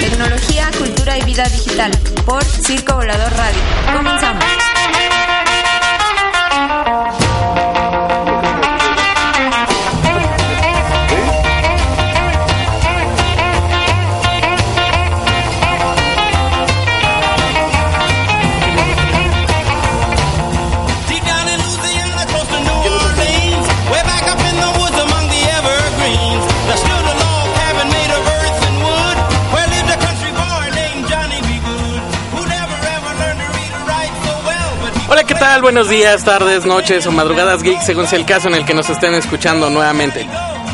Tecnología, cultura y vida digital por Circo Volador Radio. Comenzamos. Buenos días, tardes, noches o madrugadas geeks, según sea el caso en el que nos estén escuchando nuevamente.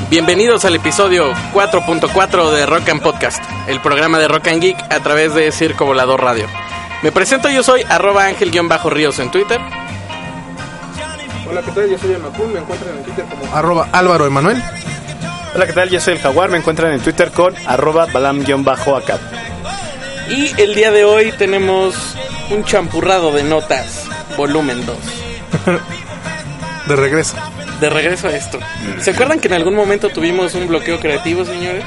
Bienvenidos al episodio 4.4 de Rock and Podcast, el programa de Rock and Geek a través de Circo Volador Radio. Me presento, yo soy arroba ángel-ríos en Twitter. Hola, ¿qué tal? Yo soy el Macul, me encuentran en Twitter como arroba Álvaro Emanuel. Hola, ¿qué tal? Yo soy el Jaguar, me encuentran en Twitter con arroba balam-acap. Y el día de hoy tenemos un champurrado de notas, volumen 2. De regreso. De regreso a esto. ¿Se acuerdan que en algún momento tuvimos un bloqueo creativo, señores?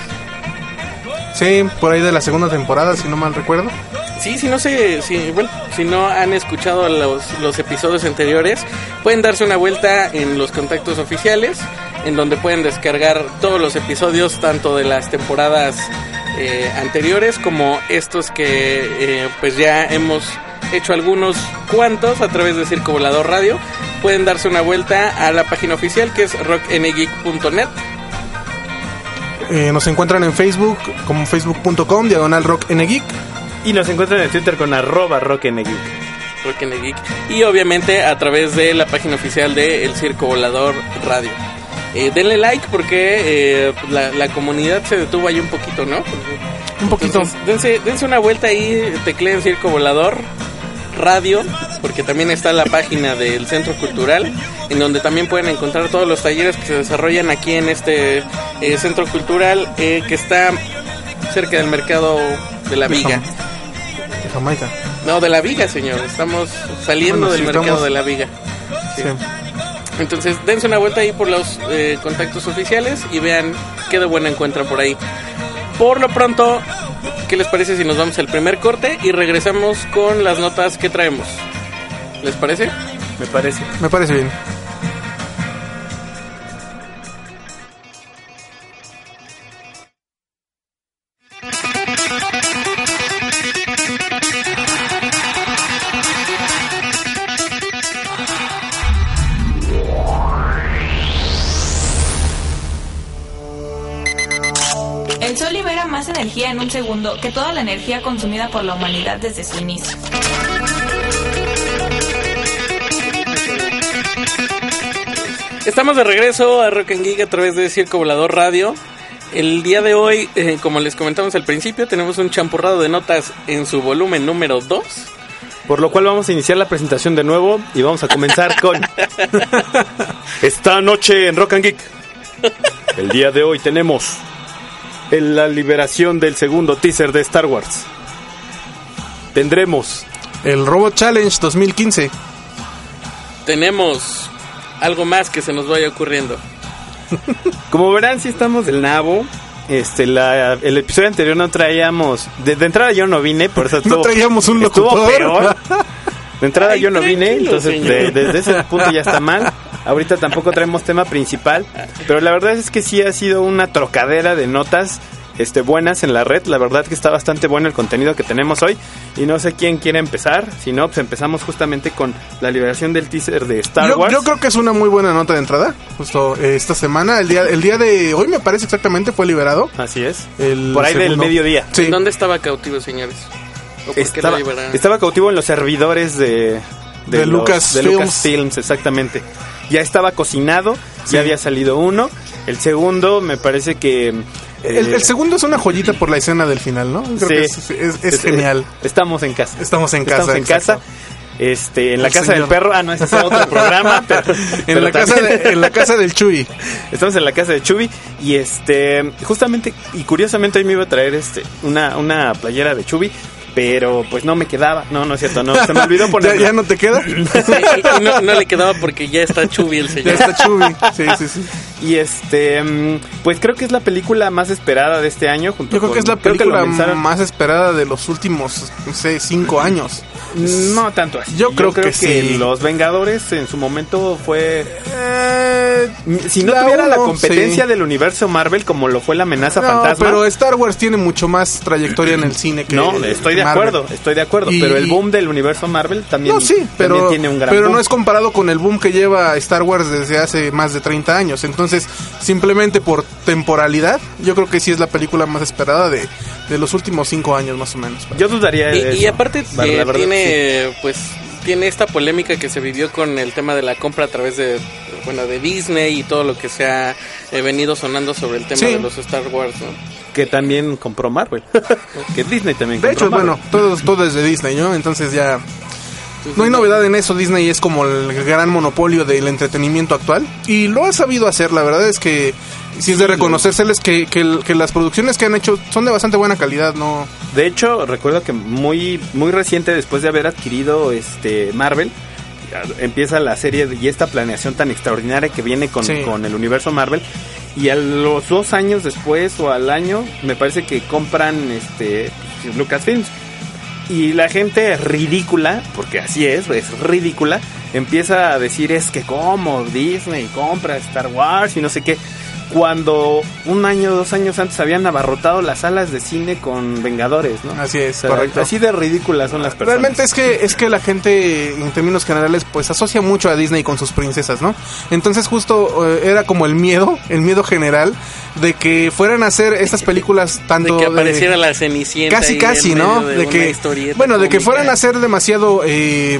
Sí, por ahí de la segunda temporada, si no mal recuerdo. Sí, si no se, si, bueno, si no han escuchado los, los episodios anteriores, pueden darse una vuelta en los contactos oficiales, en donde pueden descargar todos los episodios, tanto de las temporadas eh, anteriores como estos que eh, pues ya hemos hecho algunos cuantos a través de Circo Volador Radio. Pueden darse una vuelta a la página oficial que es rockngeek.net. Eh, nos encuentran en Facebook como facebook.com, diagonal. Y nos encuentran en Twitter con arroba rockngeek. Y obviamente a través de la página oficial de El Circo Volador Radio. Eh, denle like porque eh, la, la comunidad se detuvo ahí un poquito, ¿no? Un poquito. Entonces, dense, dense una vuelta ahí, tecleen Circo Volador Radio, porque también está la página del Centro Cultural, en donde también pueden encontrar todos los talleres que se desarrollan aquí en este eh, Centro Cultural, eh, que está cerca del mercado de la Viga. De Jamaica. No, de la Viga, señor. Estamos saliendo Bueno, del mercado estamos- de la Viga. Sí. Entonces, dense una vuelta ahí por los eh, contactos oficiales y vean qué de buena encuentran por ahí. Por lo pronto, ¿qué les parece si nos vamos al primer corte y regresamos con las notas que traemos? ¿Les parece? Me parece. Me parece bien. Un segundo que toda la energía consumida por la humanidad desde su inicio. Estamos de regreso a Rock and Geek a través de Circo Volador Radio. El día de hoy, eh, como les comentamos al principio, tenemos un champurrado de notas en su volumen número 2. Por lo cual vamos a iniciar la presentación de nuevo y vamos a comenzar con esta noche en Rock and Geek. El día de hoy tenemos el- la liberación del segundo teaser de Star Wars. Tendremos El Robot Challenge 2015. Tenemos algo más que se nos vaya ocurriendo. Como verán, si estamos del nabo. Este, la- el episodio anterior no traíamos. De, de entrada yo no vine, por eso No estuvo, traíamos un estuvo locutor. peor. De entrada Ay, yo no vine, entonces de- desde ese punto ya está mal. Ahorita tampoco traemos tema principal, pero la verdad es que sí ha sido una trocadera de notas este, buenas en la red. La verdad que está bastante bueno el contenido que tenemos hoy. Y no sé quién quiere empezar. Si no, pues empezamos justamente con la liberación del teaser de Star Yo, Wars. yo creo que es una muy buena nota de entrada. Justo eh, esta semana, el día, el día de hoy me parece exactamente fue liberado. Así es. El Por ahí del segundo. mediodía. Sí. ¿En dónde estaba cautivo, señores? ¿O por qué Estaba, estaba cautivo en los servidores de, De los- Lucasfilms. de Lucasfilms, exactamente. Ya estaba cocinado, Sí. ya había salido uno El segundo me parece que... El, eh, el segundo es una joyita por la escena del final, ¿no? Creo Sí. que es, es- es genial. Estamos en casa. Estamos en casa, Estamos en exacto. casa. Este, en la El casa señor. del perro. Ah, no, ese es otro programa. pero- En pero la, casa de- en la casa del Chuy. Estamos en la casa de Chubi y este justamente y curiosamente hoy me iba a traer este una una playera de Chubi, pero pues no me quedaba. No, no es cierto, no, se me olvidó ¿Ya, ponerla. ya no te queda? Sí, no, no le quedaba porque ya está chubi el Ya señor. está Chuy. Sí, sí, sí. Y este mm, pues creo que es la película más esperada de este año junto Yo creo con- que es la película más esperada de los últimos, no sé, cinco años. no tanto así. Yo creo que sí. Los Vengadores en su momento fue Eh, si no La tuviera la competencia sí. del universo Marvel como lo fue la amenaza no, fantasma. pero Star Wars tiene mucho más trayectoria en el cine que No, estoy de Marvel. acuerdo, estoy de acuerdo, Y- pero el boom del universo Marvel también, No, sí, pero, también tiene un gran pero boom. no es comparado con el boom que lleva Star Wars desde hace más de 30 años. Entonces, simplemente por temporalidad, yo creo que sí es la película más esperada de, de los últimos 5 años más o menos. Yo dudaría de Y, y eso. aparte eh, verdad, tiene pues tiene esta polémica que se vivió con el tema de la compra a través de bueno de Disney y todo lo que se ha eh, venido sonando sobre el tema Sí. de los Star Wars ¿no? que también compró Marvel. que Disney también De compró hecho, Marvel. bueno, todo, todo es de Disney, ¿no? Entonces ya... No hay novedad en eso, Disney es como el gran monopolio del entretenimiento actual y lo ha sabido hacer, la verdad es que sí es de reconocérseles que, que, las producciones que han hecho son de bastante buena calidad, ¿no? De hecho, recuerdo que muy muy reciente después de haber adquirido este Marvel empieza la serie y esta planeación tan extraordinaria que viene con, Sí. con el universo Marvel y a los dos años después o al año me parece que compran este Lucasfilms y la gente ridícula porque así es es ridícula empieza a decir es que como Disney compra Star Wars y no sé qué cuando un año dos años antes habían abarrotado las salas de cine con Vengadores no Así es, o sea, correcto. Así de ridículas son las personas. Realmente es que es que la gente en términos generales pues asocia mucho a Disney con sus princesas, ¿no? Entonces justo eh, era como el miedo, el miedo general de que fueran a hacer estas películas tanto de que apareciera la Cenicienta casi casi, en ¿no? medio de, De una que historieta bueno, de que fueran a ser demasiado eh,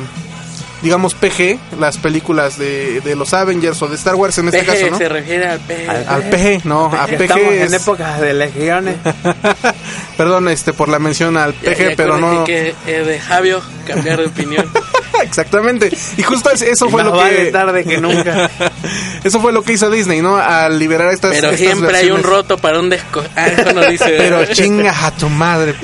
digamos PG las películas de, de los Avengers o de Star Wars en este caso, ¿no? se refiere al peje. Al PG, no, a PG Estamos en es- épocas de legiones. Perdón, este por la mención al PG, ya pero no que eh, de Javio cambiar de opinión Exactamente. Y justo es- eso fue más lo vale que tarde que nunca. Eso fue lo que hizo Disney, ¿no? Al liberar estas pero estas siempre hay un roto para un desco ah, eso no dice Pero chinga a tu madre.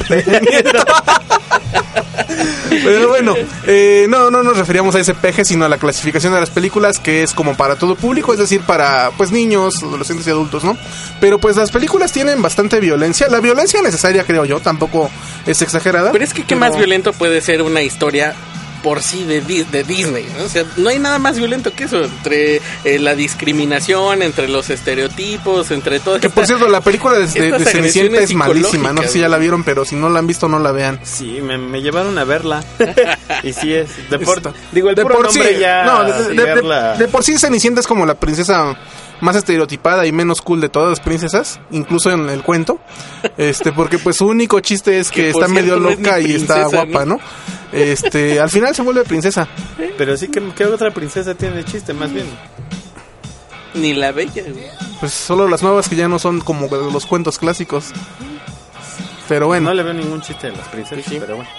Pero bueno, eh, no, no nos referíamos a ese peje, sino a la clasificación de las películas, que es como para todo público, es decir, para pues niños, adolescentes y adultos, ¿no? Pero pues las películas tienen bastante violencia. La violencia necesaria, creo yo, tampoco es exagerada. Pero es que qué más violento puede ser una historia por sí de, Di- de Disney, ¿no? O sea, no hay nada más violento que eso, entre eh, la discriminación, entre los estereotipos, entre todo. Que por cierto, la película de, de- Cenicienta es malísima. No sé si ya la vieron, pero si no la han visto, no la vean. Sí, me, me llevaron a verla. y sí es. De por, digo, el de puro por nombre sí, ya. no, de, de- de- verla- de por sí Cenicienta es como la princesa más estereotipada y menos cool de todas las princesas, incluso en el cuento. Este, porque pues su único chiste es que, está medio cierto, no es loca y está guapa, ¿no? ¿no? Este, al final se vuelve princesa. Pero sí que ¿qué otra princesa tiene el chiste, más bien. Ni la bella, güey. Pues solo las nuevas que ya no son como los cuentos clásicos. Pero bueno, No le veo ningún chiste a las princesas, Sí. pero bueno.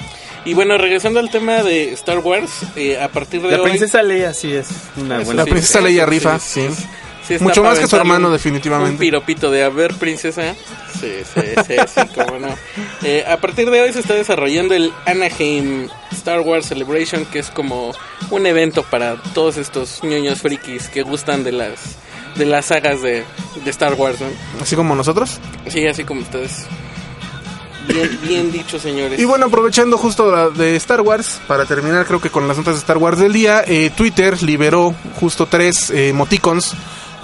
Y bueno, regresando al tema de Star Wars, eh, a partir de La hoy... princesa Leia sí es una buena la princesa Leia sí, rifa, sí, sí. Sí Mucho más que su hermano, un- definitivamente. Un piropito de, a ver, princesa. Sí, sí, sí, sí, cómo no. Eh, a partir de hoy se está desarrollando el Anaheim Star Wars Celebration, que es como un evento para todos estos ñoños frikis que gustan de las de las sagas de, de Star Wars, ¿no? así como nosotros. Sí, así como ustedes. Bien, bien dicho, señores. Y bueno, aprovechando justo la de Star Wars, para terminar creo que con las notas de Star Wars del día, eh, Twitter liberó justo tres eh, emoticons,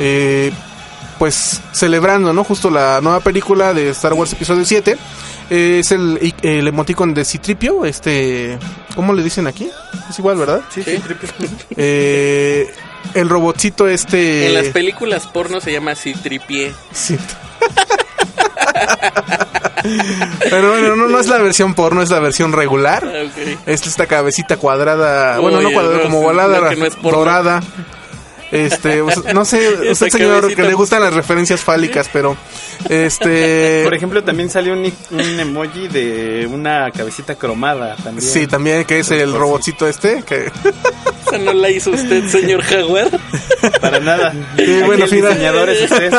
eh, pues celebrando, ¿no? Justo la nueva película de Star Wars Episodio 7. Eh, es el, el emoticon de Citripio, este... ¿Cómo le dicen aquí? Es igual, ¿verdad? Sí. Eh, el robotcito este... En las películas porno se llama Citripié. Sí. Pero bueno, no, no es la versión porno, es la versión regular. Es esta cabecita cuadrada, bueno, no cuadrada, no, como sí, volada, no dorada. Este, pues, no sé, usted señor que le gustan las referencias fálicas, pero este Por ejemplo, también salió un, un emoji de una cabecita cromada también. Sí, también que es el si- robotcito este, que Esa no la hizo usted, señor Jaguar. Para nada. Sí, bueno, final- diseñador es usted.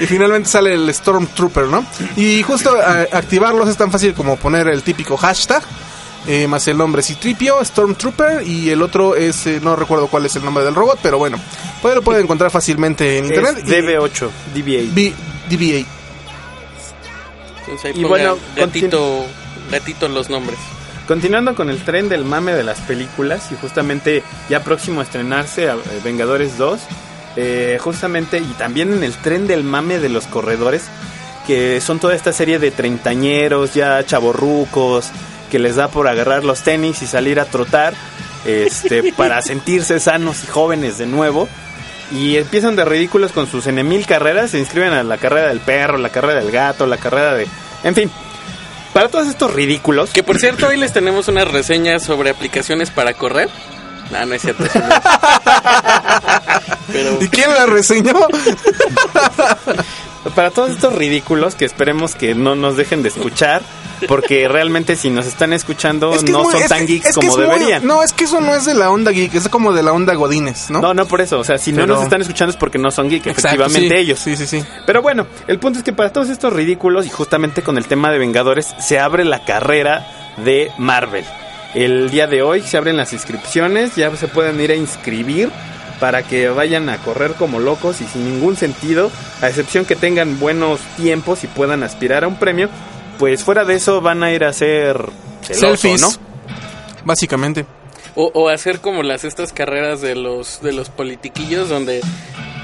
y finalmente sale el Stormtrooper, ¿no? Y justo a- activarlos es tan fácil como poner el típico hashtag, eh, más el nombre Citripio, Stormtrooper, y el otro es, eh, no recuerdo cuál es el nombre del robot, pero bueno, pues lo pueden encontrar fácilmente en internet. Es DB8, DBA. B- DBA. Entonces ahí Y bueno, gatito, gatito en los nombres. Continuando con el tren del mame de las películas y justamente ya próximo a estrenarse a eh, Vengadores 2, eh, justamente y también en el tren del mame de los corredores, que son toda esta serie de treintañeros, ya chavorrucos, que les da por agarrar los tenis y salir a trotar, este, para sentirse sanos y jóvenes de nuevo. Y empiezan de ridículos con sus enemil carreras, se inscriben a la carrera del perro, la carrera del gato, la carrera de... En fin, para todos estos ridículos... Que por cierto, hoy les tenemos unas reseñas sobre aplicaciones para correr. No, no es cierto. eso no. Pero ¿Y quién la reseñó? Para todos estos ridículos que esperemos que no nos dejen de escuchar, porque realmente si nos están escuchando Es que es no muy- son es tan geeks como muy- deberían. no, es que eso no es de la onda geek, es como de la onda godines, ¿no? No, no por eso, o sea, si no nos están escuchando es porque no son geeks, Exacto, efectivamente sí. ellos. Sí, sí, sí. Pero bueno, el punto es que para todos estos ridículos y justamente con el tema de Vengadores se abre la carrera de Marvel. El día de hoy se abren las inscripciones, ya se pueden ir a inscribir para que vayan a correr como locos y sin ningún sentido, a excepción que tengan buenos tiempos y puedan aspirar a un premio, pues fuera de eso van a ir a hacer celoso, Selfies. ¿no? Básicamente. O, o hacer como las estas carreras de los de los politiquillos donde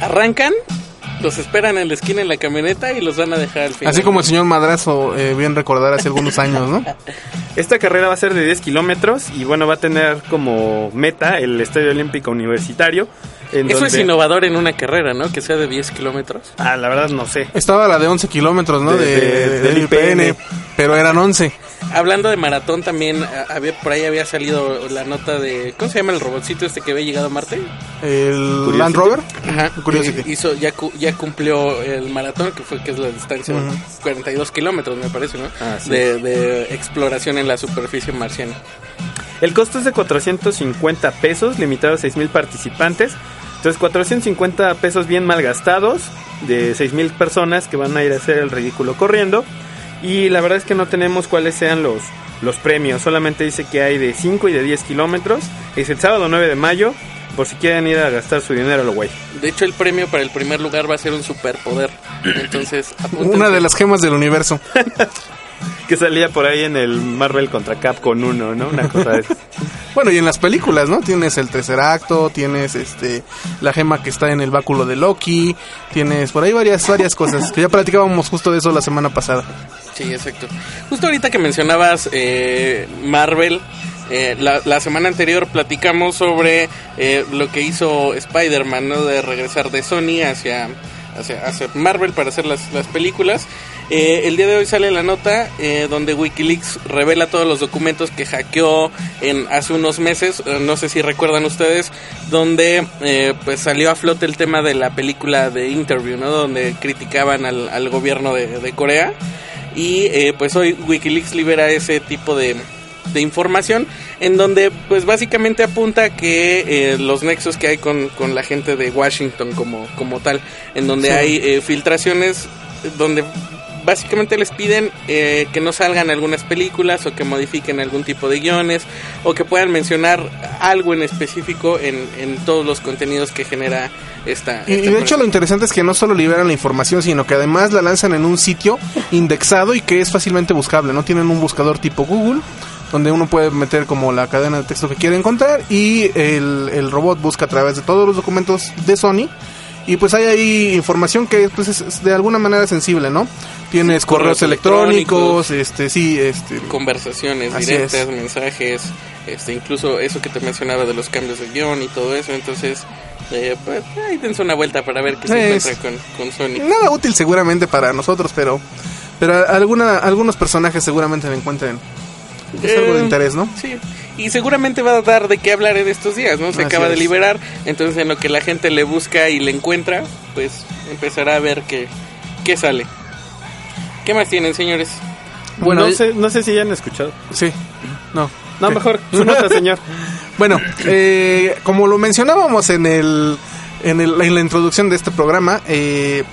arrancan, los esperan en la esquina en la camioneta y los van a dejar al final. Así como el señor Madrazo, eh, bien recordar hace algunos años, ¿no? Esta carrera va a ser de 10 kilómetros y bueno, va a tener como meta el Estadio Olímpico Universitario. En Eso es innovador en una carrera, ¿no? Que sea de 10 kilómetros. Ah, la verdad no sé. Estaba la de 11 kilómetros, ¿no? De- De, de- del del IPN, IPN. pero eran 11. Hablando de maratón también, había, por ahí había salido la nota de... ¿Cómo se llama el robotcito este que había llegado a Marte? El Land Rover. Ajá. Curiosity. Hizo, ya, cu- ya cumplió el maratón, que fue que es la distancia, Ujú. 42 kilómetros me parece, ¿no? Ah, sí. de, de exploración en la superficie marciana. El costo es de 450 pesos, limitado a 6 participantes. Entonces, 450 pesos bien mal gastados de 6 mil personas que van a ir a hacer el ridículo corriendo. Y la verdad es que no tenemos cuáles sean los, los premios. Solamente dice que hay de 5 y de 10 kilómetros. Es el sábado 9 de mayo. Por si quieren ir a gastar su dinero a lo güey. De hecho, el premio para el primer lugar va a ser un superpoder. Entonces, apúntense. Una de las gemas del universo. Que salía por ahí en el Marvel contra Capcom 1, ¿no? Una cosa de. Bueno, y en las películas, ¿no? Tienes el tercer acto, tienes este la gema que está en el báculo de Loki, tienes por ahí varias varias cosas que ya platicábamos justo de eso la semana pasada. Sí, exacto. Justo ahorita que mencionabas eh, Marvel, eh, la, la semana anterior platicamos sobre eh, lo que hizo Spider-Man, ¿no? De regresar de Sony hacia, hacia, Marvel para hacer las, las películas. Eh, el día de hoy sale la nota eh, donde Wikileaks revela todos los documentos que hackeó en hace unos meses, eh, no sé si recuerdan ustedes, donde eh, pues salió a flote el tema de la película de Interview, ¿no? Donde criticaban al, al gobierno de, de Corea. Y eh, pues hoy Wikileaks libera ese tipo de, de información en donde pues básicamente apunta que eh, los nexos que hay con, con la gente de Washington como, como tal, en donde Sí. hay eh, filtraciones donde básicamente les piden eh, que no salgan algunas películas o que modifiquen algún tipo de guiones o que puedan mencionar algo en específico en, en todos los contenidos que genera esta... Y, de hecho lo interesante es que no solo liberan la información, sino que además la lanzan en un sitio indexado y que es fácilmente buscable, ¿no? Tienen un buscador tipo Google donde uno puede meter como la cadena de texto que quiere encontrar y el, el robot busca a través de todos los documentos de Sony y pues hay ahí información que pues es, de alguna manera sensible, ¿no? Tienes correos, Correos electrónicos, este sí, este conversaciones directas, es. mensajes, este, incluso eso que te mencionaba de los cambios de guion y todo eso. Entonces, eh, pues ahí dense una vuelta para ver qué se Es- encuentra con, con Sony. nada útil seguramente para nosotros, pero pero alguna algunos personajes seguramente le encuentren pues, algo de Eh, interés, ¿no? Sí, y seguramente va a dar de qué hablar en estos días, ¿no? Se Así acaba de es. liberar, entonces en lo que la gente le busca y le encuentra, pues empezará a ver qué, qué sale. ¿Qué más tienen, señores? Bueno, no, sé, no sé si ya han escuchado. Sí. No. No, mejor, su nota, señor. Bueno, eh, como lo mencionábamos en el, en el en la introducción de este programa, eh,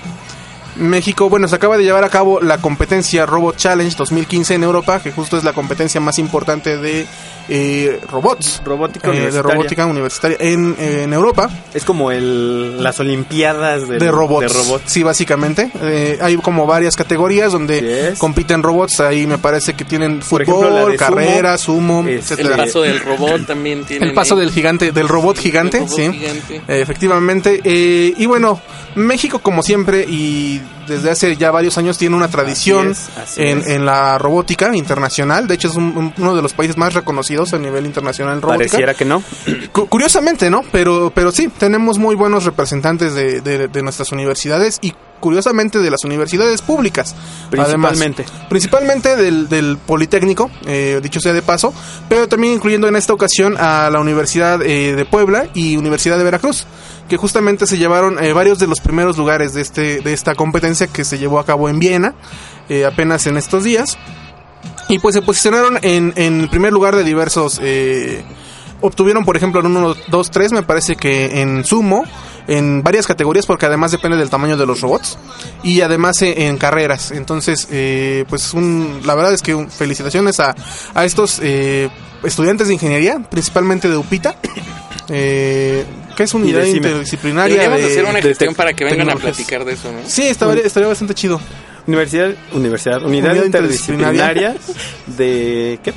México, bueno, se acaba de llevar a cabo la competencia Robot Challenge 2015 en Europa, que justo es la competencia más importante de eh, robots. Robótica eh, de universitaria. robótica universitaria en, en Europa. Es como el, las olimpiadas del- de robots. de robots. Sí, básicamente. Eh, hay como varias categorías donde Yes. compiten robots. Ahí me parece que tienen fútbol, ejemplo, carrera, sumo, Es- El paso del robot también tiene. El paso del gigante, del robot gigante, robot sí. gigante. Eh, efectivamente. Eh, y bueno, México como siempre y desde hace ya varios años tiene una tradición es, así en, la robótica internacional. De hecho es un- un- uno de los países más reconocidos a nivel internacional en robótica. Pareciera que no. Cu- Curiosamente, ¿no? Pero, pero sí, tenemos muy buenos representantes de, de- de nuestras universidades y curiosamente de las universidades públicas. Principalmente. Además, principalmente del, del Politécnico, eh, dicho sea de paso, pero también incluyendo en esta ocasión a la Universidad eh, de Puebla y Universidad de Veracruz, que justamente se llevaron eh, varios de los primeros lugares de, este, de esta competencia que se llevó a cabo en Viena eh, apenas en estos días. Y pues se posicionaron en, en el primer lugar de diversos... eh, obtuvieron, por ejemplo, en 1, 2, 3, me parece que en sumo, en varias categorías, porque además depende del tamaño de los robots, y además eh, en carreras. Entonces, eh, pues un, la verdad es que un- felicitaciones a, a estos eh, estudiantes de ingeniería, principalmente de UPITA. Eh, que es unidad interdisciplinaria Deberíamos de, hacer una de gestión para que vengan a platicar de eso, ¿no? Sí, estaría, estaría bastante chido. Universidad, universidad, unidad, Unidad interdisciplinaria de ¿qué?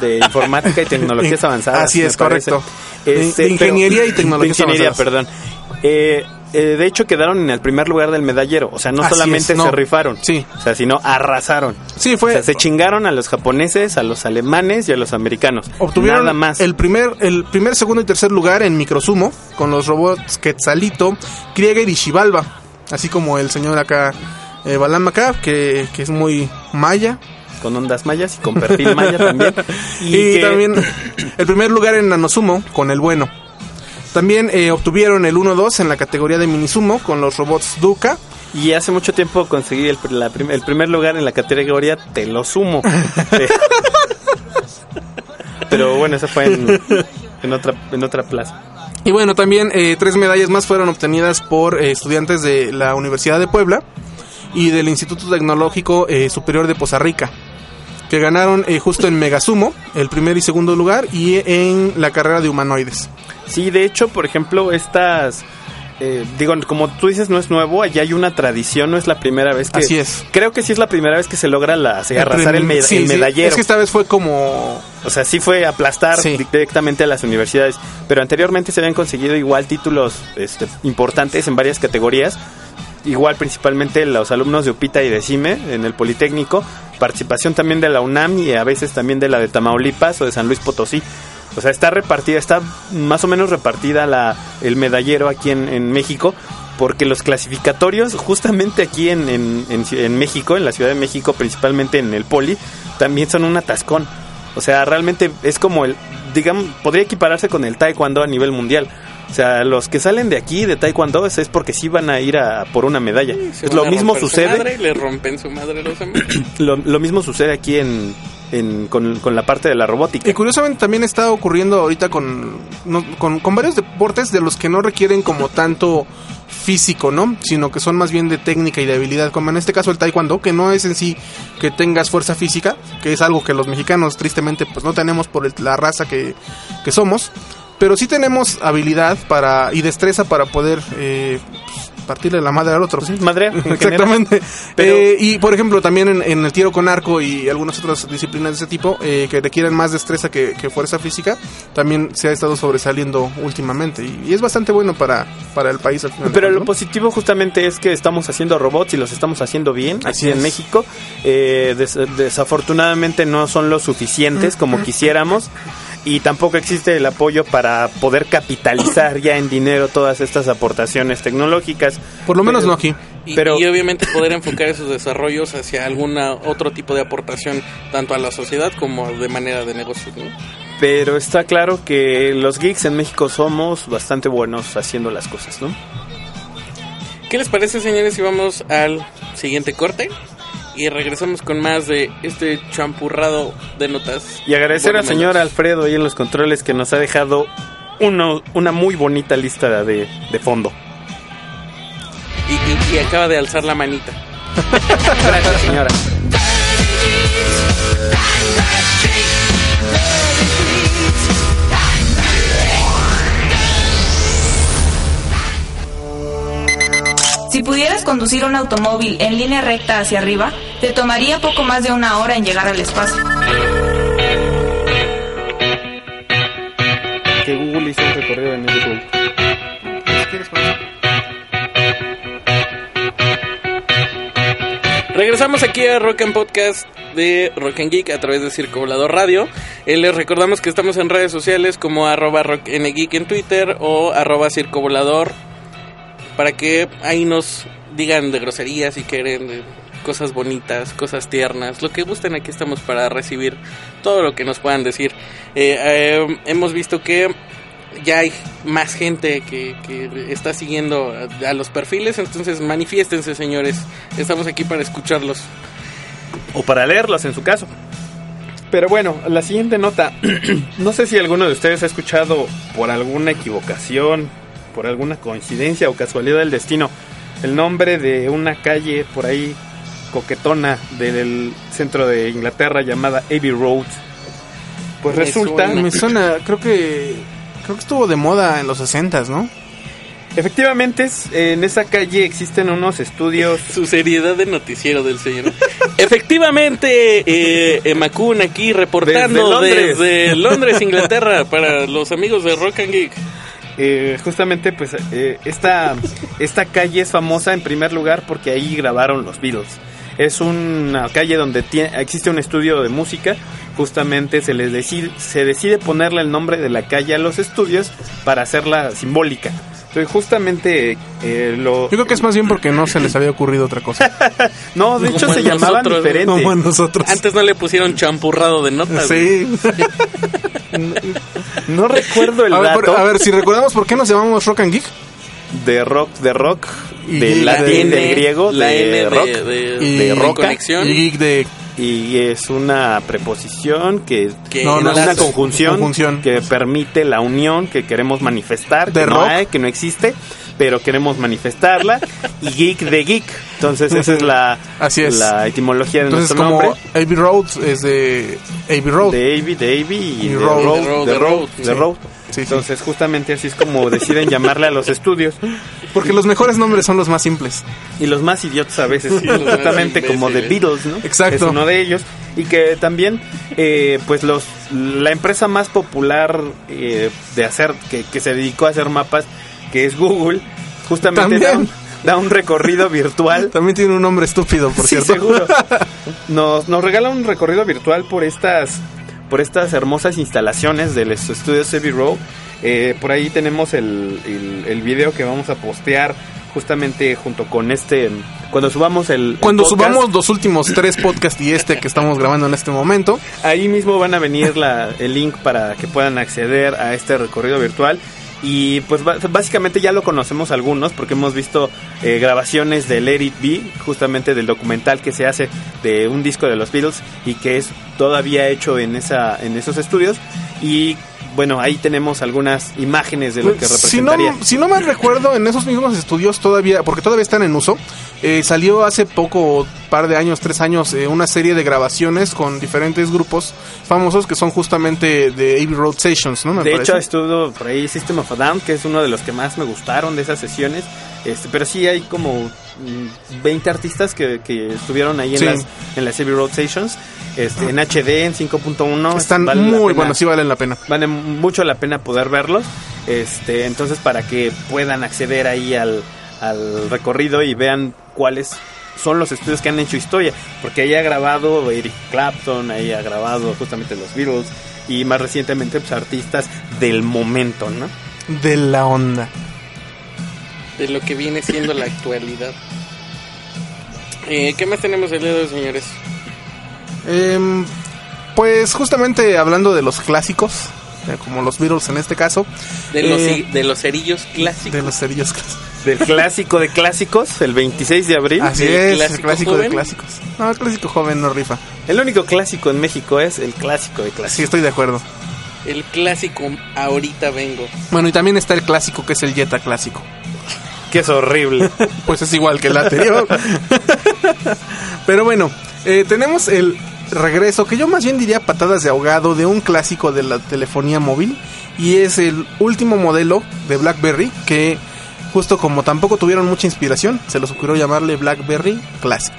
De informática y tecnologías avanzadas. Así es, correcto. Pero- ingeniería y tecnologías ingeniería, avanzadas. perdón. Eh, eh, de hecho quedaron en el primer lugar del medallero, o sea, no Así solamente es, no. se rifaron, Sí. o sea, sino arrasaron. Sí, O fue. sea, se chingaron a los japoneses, a los alemanes y a los americanos. Obtuvieron Nada más. el primer, el primer, segundo y tercer lugar en Microsumo con los robots Quetzalito, Krieger y Xibalba, así como el señor acá eh, Balam acá, que, que es muy maya. Con ondas mayas y con perfil maya también. Y, que- también el primer lugar en Nanosumo con el bueno. También eh, obtuvieron el 1-2 en la categoría de Minisumo con los robots Duca. Y hace mucho tiempo conseguí el, la prim- el primer lugar en la categoría Te lo sumo. Pero bueno, eso fue en, en otra, en otra plaza. Y bueno, también eh, tres medallas más fueron obtenidas por eh, estudiantes de la Universidad de Puebla y del Instituto Tecnológico Superior de Poza Rica, que ganaron eh, justo en Megasumo, el primer y segundo lugar, y en la carrera de humanoides. Sí, de hecho, por ejemplo, estas... eh, digo, como tú dices, no es nuevo, allá hay una tradición, no es la primera vez que... Así es. Creo que sí es la primera vez que se logra la, se arrasar el, me- Sí, el sí, medallero. Es que esta vez fue como... O sea, sí fue aplastar Sí. directamente a las universidades. Pero anteriormente se habían conseguido igual títulos este, importantes en varias categorías. Igual principalmente los alumnos de UPITA y de CIME en el Politécnico. Participación también de la UNAM y a veces también de la de Tamaulipas o de San Luis Potosí. O sea, está repartida, está más o menos repartida la, el medallero aquí en, en México. Porque los clasificatorios, justamente aquí en, en, en en México, en la Ciudad de México, principalmente en el Poli, también son un atascón. O sea, realmente es como el, digamos, podría equipararse con el taekwondo a nivel mundial. O sea, los que salen de aquí de taekwondo es, es porque sí van a ir a por una medalla. Es lo mismo sucede, madre le rompen su madre los lo, lo mismo sucede aquí en, en- con, con la parte de la robótica. Y curiosamente también está ocurriendo ahorita con, con varios deportes de los que no requieren como tanto físico, ¿no? Sino que son más bien de técnica y de habilidad, como en este caso el taekwondo, que no es en sí que tengas fuerza física, que es algo que los mexicanos tristemente pues no tenemos por el- la raza que, que somos, pero sí tenemos habilidad para y destreza para poder eh, pues, partirle la madre al otro. Madre, en general. Exactamente. Pero- Eh, y por ejemplo, también en, en el tiro con arco y algunas otras disciplinas de ese tipo eh, que requieren más destreza que, que fuerza física, también se ha estado sobresaliendo últimamente. Y, y es bastante bueno para, para el país al final. Pero lo positivo justamente es que estamos haciendo robots y los estamos haciendo bien Así aquí en es. México. Eh, des- desafortunadamente no son lo suficientes como quisiéramos y tampoco existe el apoyo para poder capitalizar ya en dinero todas estas aportaciones tecnológicas. Por lo menos Pero- no aquí. Y, Pero- y obviamente poder enfocar esos desarrollos hacia algún otro tipo de aportación, tanto a la sociedad como de manera de negocio. ¿no? Pero está claro que los geeks en México somos bastante buenos haciendo las cosas, ¿no? ¿Qué les parece, señores, si vamos al siguiente corte? Y regresamos con más de este champurrado de notas. Y agradecer al señor. Alfredo ahí en los controles que nos ha dejado uno- una muy bonita lista de, de fondo. Y, y- y acaba de alzar la manita. Gracias, señora. Si pudieras conducir un automóvil en línea recta hacia arriba, te tomaría poco más de una hora en llegar al espacio. Que Google hizo un recorrido en el Google. Regresamos aquí a Rock and Podcast de Rock and Geek a través de Circo Volador Radio. Eh, les recordamos que estamos en redes sociales como arroba Rock Geek en Twitter o arroba Circo Volador para que ahí nos digan de groserías si quieren, de cosas bonitas, cosas tiernas, lo que gusten, aquí estamos para recibir todo lo que nos puedan decir. Eh, eh, hemos visto que ya hay más gente que, que está siguiendo a, a los perfiles, entonces manifiéstense señores, estamos aquí para escucharlos. o para leerlos en su caso. Pero bueno, la siguiente nota, no sé si alguno de ustedes ha escuchado por alguna equivocación, por alguna coincidencia o casualidad del destino, el nombre de una calle por ahí coquetona del centro de Inglaterra llamada Abbey Road. Pues Me resulta, suena. Me suena, creo que creo que estuvo de moda en los 60 ¿no? efectivamente en esa calle existen unos estudios Su seriedad de noticiero del señor. Efectivamente, eh, aquí reportando Desde desde Londres. Londres. Inglaterra, para los amigos de Rock and Geek. Eh, justamente pues eh, esta, esta calle es famosa en primer lugar porque ahí grabaron los Beatles. Es una calle donde tie- existe un estudio de música. Justamente se les decide, se decide ponerle el nombre de la calle a los estudios para hacerla simbólica. Entonces justamente eh, lo... Yo creo que es más bien porque no se les había ocurrido otra cosa. No, de hecho Como se llamaban nosotros, diferente. Como a nosotros. Antes no le pusieron champurrado de notas. Sí. No recuerdo el A ver, dato por- a ver, si recordamos por qué nos llamamos Rock and Geek. de rock, de rock, Y de latín, de- del griego, la de N de, rock. de, Y- de de roca. conexión. Y geek de Y es una preposición que, Que No, no, es una conjunción, Conjunción. que permite la unión que queremos manifestar, De que no rock. hay, que no existe, pero queremos manifestarla. y geek de geek. Entonces esa es la, Así es. la etimología de Entonces nuestro como nombre. Abbey Road es de Abbey Road. De Abbey, de Abbey y Y de road. road, De road, de de road, road. Sí, sí. Entonces justamente así es como deciden llamarle a los estudios. Porque los mejores nombres son los más simples. Y los más idiotas a veces, justamente como The. Beatles, ¿no? Exacto. Es uno de ellos. Y que también, eh, pues los la empresa más popular eh, de hacer, que, que se dedicó a hacer mapas, que es Google, justamente da un, da un recorrido virtual. También tiene un nombre estúpido, por Sí, cierto. seguro. Nos, nos regala un recorrido virtual por estas por estas hermosas instalaciones de los estudios Abbey Road. Eh, por ahí tenemos el, el, el video que vamos a postear justamente junto con este cuando subamos el Cuando subamos los últimos tres podcasts y este que estamos grabando en este momento, ahí mismo van a venir la, el link para que puedan acceder a este recorrido virtual y pues básicamente ya lo conocemos algunos porque hemos visto eh, grabaciones de Let It Be, justamente del documental que se hace de un disco de los Beatles y que es todavía hecho en esa en esos estudios. Y bueno ahí tenemos algunas imágenes de lo que Pues, si no, representaría. si no mal recuerdo, en esos mismos estudios todavía, porque todavía están en uso, eh, salió hace poco, par de años, tres años, eh, una serie de grabaciones con diferentes grupos famosos que son justamente de Abbey Road Sessions, ¿no? Me de parece. hecho estuvo por ahí System of a Down que es uno de los que más me gustaron de esas sesiones este pero sí hay como mm, 20 artistas que, que estuvieron ahí en Sí. las en las Abbey Road Sessions este, en HD en 5.1 están vale muy buenos, sí valen la pena. vale mucho la pena poder verlos este entonces para que puedan acceder ahí al, al recorrido y vean cuáles son los estudios que han hecho historia porque ahí ha grabado Eric Clapton ahí ha grabado justamente los Beatles y más recientemente pues artistas del momento no De la onda. de lo que viene siendo la actualidad. Eh, ¿Qué más tenemos el día de hoy, señores? Em, pues justamente hablando de los clásicos, eh, como los Beatles en este caso. De los, eh, de los cerillos clásicos. de los cerillos clásicos. Del clásico de clásicos, el 26 de abril. Así ¿El es, el clásico clásico de clásicos. No, el clásico joven no rifa. El único clásico en México es el clásico de Sí, clásicos. estoy de acuerdo. El clásico ahorita vengo. Bueno, y también está el clásico que es el Jetta clásico. Que es horrible. Pues es igual que el anterior. Pero bueno, eh, tenemos el regreso, que yo más bien diría patadas de ahogado, de un clásico de la telefonía móvil. Y es el último modelo de BlackBerry que, justo como tampoco tuvieron mucha inspiración, se les ocurrió llamarle BlackBerry Classic.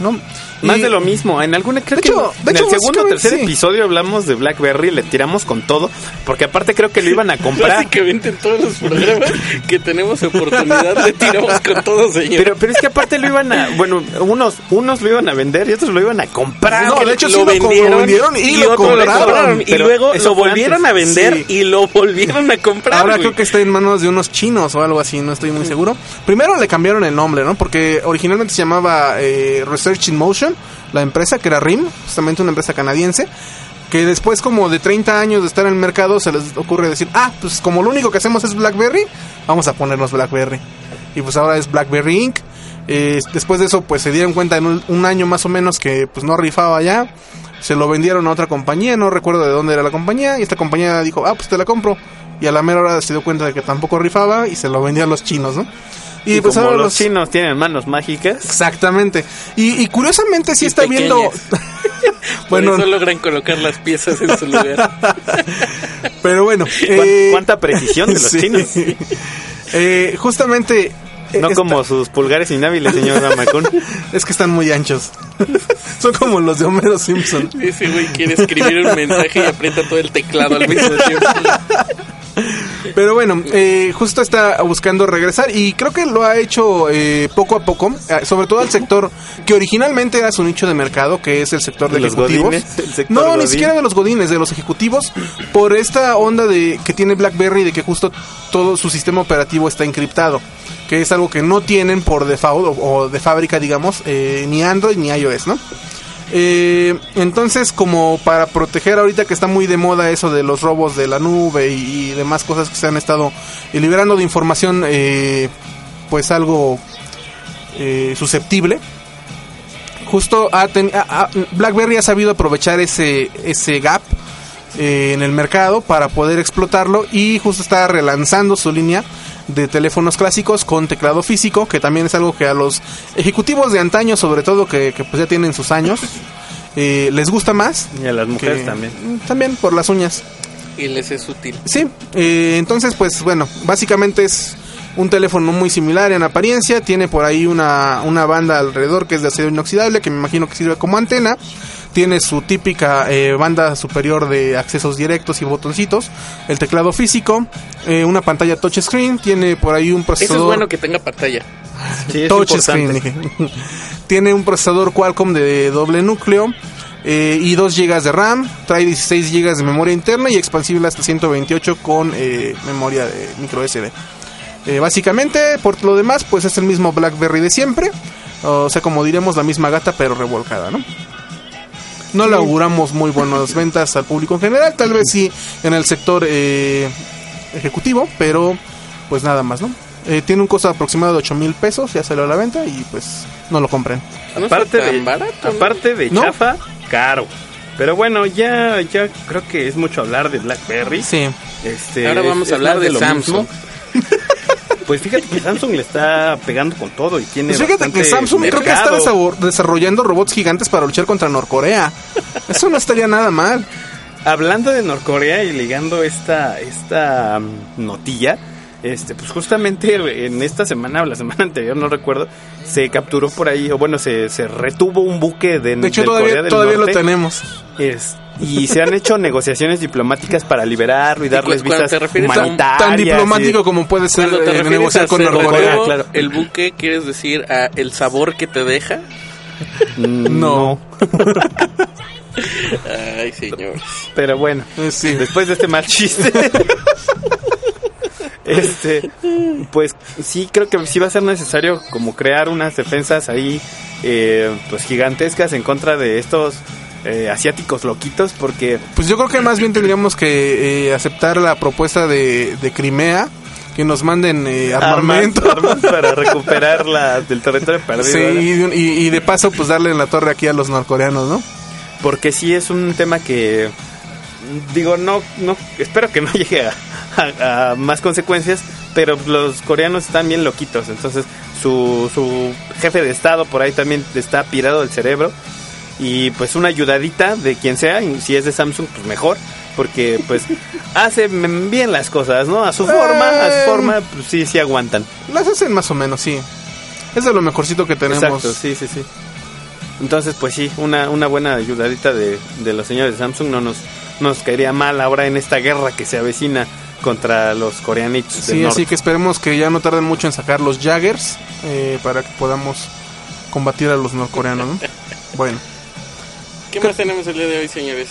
¿No? Más Y- de lo mismo. En alguna creo De que hecho- de en hecho, el segundo o tercer sí. episodio hablamos de BlackBerry, le tiramos con todo, porque aparte creo que lo iban a comprar. Básicamente en todos los programas que tenemos oportunidad le tiramos con todo, señor. Pero, pero es que aparte lo iban a, bueno, unos, unos lo iban a vender y otros lo iban a comprar. No, de hecho, sí lo lo vendieron, lo vendieron y lo otro compraron. y luego lo volvieron antes. a vender Sí. y lo volvieron a comprar. Ahora creo que está en manos de unos chinos o algo así, no estoy muy seguro. Primero le cambiaron el nombre, ¿no? Porque originalmente se llamaba eh, Research in Motion, la empresa que era RIM, justamente una empresa canadiense. Que después como de 30 años de estar en el mercado se les ocurre decir, ah, pues como lo único que hacemos es BlackBerry, vamos a ponernos BlackBerry. Y pues ahora es BlackBerry Inc. Eh, después de eso pues se dieron cuenta en un, año más o menos que pues no rifaba ya. Se lo vendieron a otra compañía, no recuerdo de dónde era la compañía. Y esta compañía dijo, ah, pues te la compro. Y a la mera hora se dio cuenta de que tampoco rifaba y se lo vendía a los chinos, ¿no? Y, pues como ahora los los- chinos tienen manos mágicas, Exactamente. Y, y curiosamente sí Y está viendo... pequeñas. Por bueno, eso logran colocar las piezas en su lugar. pero bueno. ¿cuán- eh, ¿cuánta precisión de los sí. chinos? Eh, justamente... eh, No esta- como sus pulgares inhábiles, señor Ramacón. Es que están muy anchos. Son como los de Homero Simpson. Ese güey quiere escribir un mensaje y aprieta todo el teclado al mismo tiempo. Pero bueno, eh, justo está buscando regresar y creo que lo ha hecho eh, poco a poco, eh, sobre todo al sector que originalmente era su nicho de mercado, que es el sector de, ¿De los ejecutivos. godines? ¿El sector No, ni siquiera de los godines, de los ejecutivos, por esta onda de que tiene BlackBerry de que justo todo su sistema operativo está encriptado, que es algo que no tienen por default o, o de fábrica, digamos, eh, ni Android ni iOS, ¿no? Eh, entonces, como para proteger ahorita que está muy de moda eso de los robos de la nube y, demás cosas que se han estado eh, liberando de información, eh, pues algo eh, susceptible. Justo ha ten- BlackBerry ha sabido aprovechar ese, ese gap eh, en el mercado para poder explotarlo y justo está relanzando su línea de teléfonos clásicos con teclado físico, que también es algo que a los ejecutivos de antaño, sobre todo que, que, pues ya tienen sus años, eh, les gusta más. Y a las mujeres que- también. También por las uñas. Y les es útil. Sí, eh, entonces pues bueno, básicamente es un teléfono muy similar en apariencia, tiene por ahí una, una banda alrededor que es de acero inoxidable, que me imagino que sirve como antena, tiene su típica eh, banda superior de accesos directos y botoncitos, el teclado físico, eh, una pantalla touchscreen, tiene por ahí un Eso procesador... es bueno que tenga pantalla. Sí, touchscreen. Tiene un procesador Qualcomm de doble núcleo eh, y 2 GB de RAM. Trae 16 GB de memoria interna y expansible hasta 128 con eh, memoria de micro SD. Eh, básicamente, por lo demás, pues es el mismo BlackBerry de siempre. O sea, como diremos, la misma gata pero revolcada, ¿no? No le auguramos muy buenas ventas al público en general, tal vez sí en el sector eh, ejecutivo, pero pues nada más, ¿no? Eh, tiene un costo aproximado de 8 mil pesos, ya salió a la venta y pues no lo compren. No aparte de, barato, aparte de ¿No? chafa, caro. Pero bueno, ya, ya creo que es mucho hablar de BlackBerry. Sí. Este, Ahora es- vamos a hablar de lo Samsung. mismo. Pues fíjate que Samsung le está pegando con todo y tiene Pues fíjate que Samsung creo que está desarrollando robots gigantes para luchar contra Norcorea. Eso no estaría nada mal. Hablando de Norcorea y ligando esta esta mm, notilla, este pues justamente en esta semana o la semana anterior, no recuerdo, se capturó por ahí, o bueno, se, se retuvo un buque de, De hecho, del Corea todavía, del todavía lo tenemos. Es- y se han hecho negociaciones diplomáticas para liberarlo y darles visas humanitarias. Tan diplomático como puede ser te eh, negociar con Norcorea. claro. el buque, ¿quieres decir a el sabor que te deja? Mm, No. Ay, señor. Pero bueno, Eh, sí. después de este mal chiste. este, pues sí creo que sí va a ser necesario como crear unas defensas ahí, eh, pues gigantescas en contra de estos eh, asiáticos loquitos porque Pues yo creo que más bien tendríamos que eh, aceptar la propuesta de, de Crimea, que nos manden eh, armamento. armas, armas para recuperar la del territorio perdido. Sí, y, de un- y- y de paso pues darle en la torre aquí a los norcoreanos, ¿no? Porque sí es un tema que digo no no espero que no llegue a, a- a más consecuencias, pero los coreanos están bien loquitos, entonces su su jefe de estado por ahí también está pirado del cerebro y pues una ayudadita de quien sea, y si es de Samsung pues mejor. Porque pues hace bien las cosas, ¿no? A su forma, a Eh. su forma, pues sí, sí aguantan. Las hacen más o menos, sí. Es de lo mejorcito que tenemos. Exacto, sí, sí, sí. Entonces, pues sí, una, una buena ayudadita de, de los señores de Samsung no nos, no nos caería mal ahora en esta guerra que se avecina contra los coreanitos del Sí, norte. así que esperemos que ya no tarden mucho en sacar los Jaggers eh, para que podamos combatir a los norcoreanos, ¿no? Bueno, ¿Qué más tenemos el día de hoy, señores?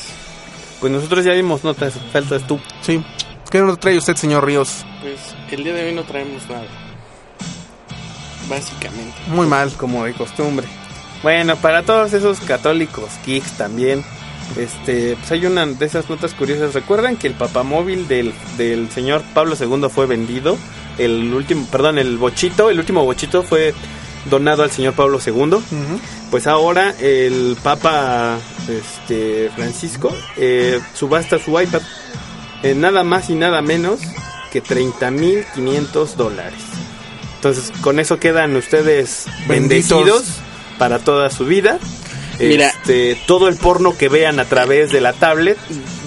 Pues nosotros ya vimos notas, faltas tú. sí. ¿Qué nos trae usted, señor Ríos? Pues el día de hoy no traemos nada. Básicamente. Muy mal. Como de costumbre. Bueno, para todos esos católicos geeks también, este, pues hay una de esas notas curiosas. ¿Recuerdan que el papamóvil del, del señor Pablo II fue vendido? El último, perdón, el bochito, el último bochito fue donado al señor Pablo II. Pues ahora el Papa este, Francisco eh, subasta su iPad en nada más y nada menos que 30.500 dólares. Entonces con eso quedan ustedes Benditos. bendecidos para toda su vida. Mira. Este, todo el porno que vean a través de la tablet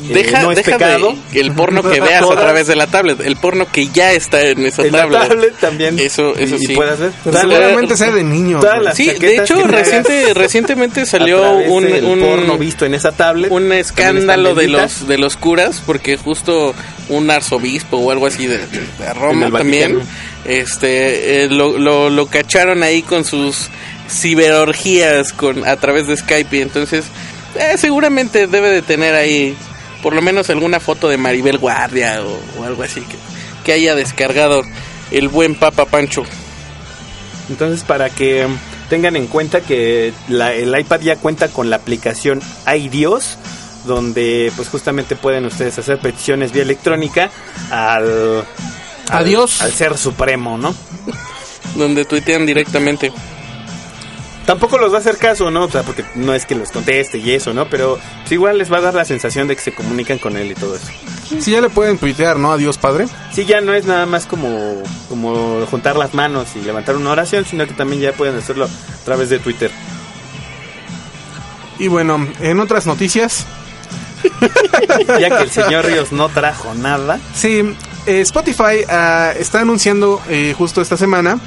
Deja, no es deja pecado. de el porno que veas a través de la tablet, el porno que ya está en esa En la tablet. tablet también. Eso- eso y, y sí. ver. Seguramente sea de niño. Sí, de hecho reciente, recientemente salió un, un porno visto en esa tablet. un escándalo de los de los curas porque justo un arzobispo o algo así de, de Roma también este eh, lo, lo, lo cacharon ahí con sus ciberorgías con a través de Skype y entonces eh, seguramente debe de tener ahí por lo menos alguna foto de Maribel Guardia o, o algo así que, que haya descargado el buen Papa Pancho Entonces, para que tengan en cuenta que la- el iPad ya cuenta con la aplicación iDios, donde pues justamente pueden ustedes hacer peticiones vía electrónica al, al- Adiós. al ser supremo, ¿no? donde tuitean directamente Tampoco los va a hacer caso, ¿no? O sea, porque no es que los conteste y eso, ¿no? Pero pues, igual les va a dar la sensación de que se comunican con él y todo eso. Sí, ya le pueden tuitear, ¿no? Adiós, padre. Sí, ya no es nada más como, como juntar las manos y levantar una oración, sino que también ya pueden hacerlo a través de Twitter. Y bueno, en otras noticias, Ya que el señor Ríos no trajo nada. sí, eh, Spotify ah, está anunciando eh, justo esta semana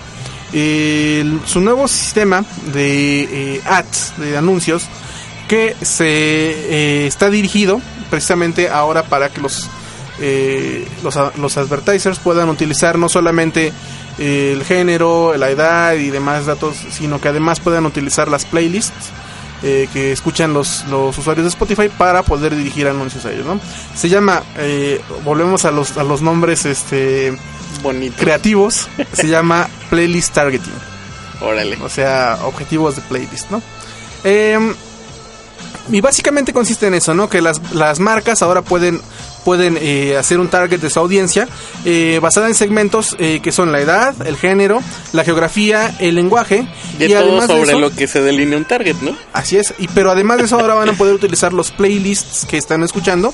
eh, su nuevo sistema de eh, ads, de anuncios, que se eh, está dirigido precisamente ahora para que los, eh, los, los advertisers puedan utilizar no solamente el género, la edad y demás datos, sino que además puedan utilizar las playlists eh, que escuchan los, los usuarios de Spotify para poder dirigir anuncios a ellos, ¿no? Se llama, eh, volvemos a los, a los nombres este, bonito creativos, se llama Playlist Targeting, órale o sea, objetivos de playlist, ¿no? Em, y básicamente consiste en eso, ¿no? Que las, las marcas ahora pueden pueden eh, hacer un target de su audiencia eh, basada en segmentos eh, que son la edad, el género, la geografía, el lenguaje de y todo además de sobre eso- lo que se delinea un target no Así es, y pero además de eso ahora van a poder utilizar los playlists que están escuchando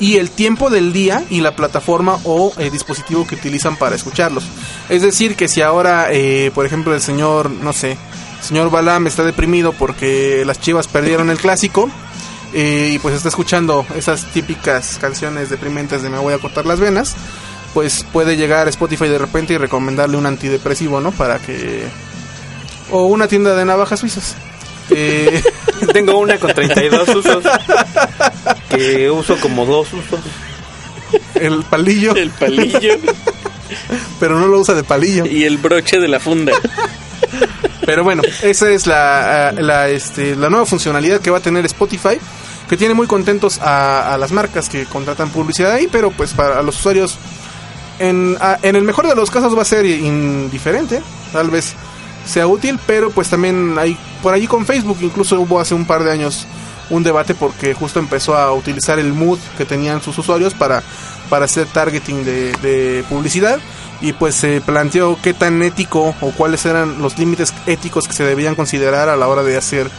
y el tiempo del día y la plataforma o eh, dispositivo que utilizan para escucharlos. Es decir, que si ahora, eh, por ejemplo, el señor, no sé, señor Balam está deprimido porque las Chivas perdieron el clásico eh, y pues está escuchando esas típicas canciones deprimentes de me voy a cortar las venas, pues puede llegar a Spotify de repente y recomendarle un antidepresivo, ¿no? Para que... O una tienda de navajas suizas. Eh, Tengo una con 32 usos. Que uso como dos usos. el palillo, el palillo pero no lo usa de palillo. y el broche de la funda Pero bueno, esa es la, ah, la, este, la nueva funcionalidad que va a tener Spotify, que tiene muy contentos a, a las marcas que contratan publicidad ahí, pero pues para los usuarios, en, en el mejor de los casos va a ser indiferente, tal vez sea útil, pero pues también hay por allí con Facebook, incluso hubo hace un par de años un debate porque justo empezó a utilizar el mood que tenían sus usuarios para, para hacer targeting de, publicidad y pues se planteó qué tan ético o cuáles eran los límites éticos que se debían considerar a la hora de hacer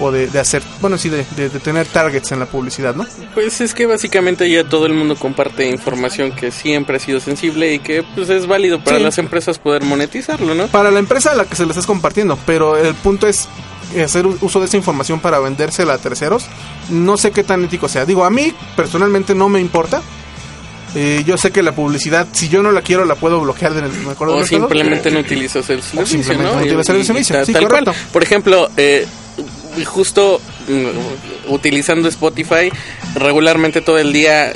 o de, de hacer, bueno, sí, de, de- de tener targets en la publicidad, ¿no? Pues es que básicamente ya todo el mundo comparte información que siempre ha sido sensible y que pues es válido para Sí. las empresas poder monetizarlo, ¿no? Para la empresa a la que se le estás compartiendo, pero el punto es hacer uso de esa información para vendérsela a terceros. No sé qué tan ético sea. Digo, a mí personalmente no me importa. Eh, yo sé que la publicidad, si yo no la quiero, la puedo bloquear de O los casos. simplemente no utilizas el servicio, simplemente ¿no? no el servicio, sí, cual. correcto. Por ejemplo, eh, justo mm, utilizando Spotify, regularmente todo el día eh,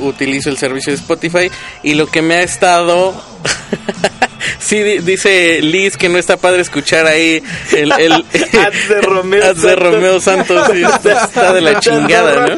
utilizo el servicio de Spotify y lo que me ha estado... Sí, di- dice Liz que no está padre escuchar ahí el... el de Romeo. Romeo Santos, sí, está, está de la chingada, ¿no?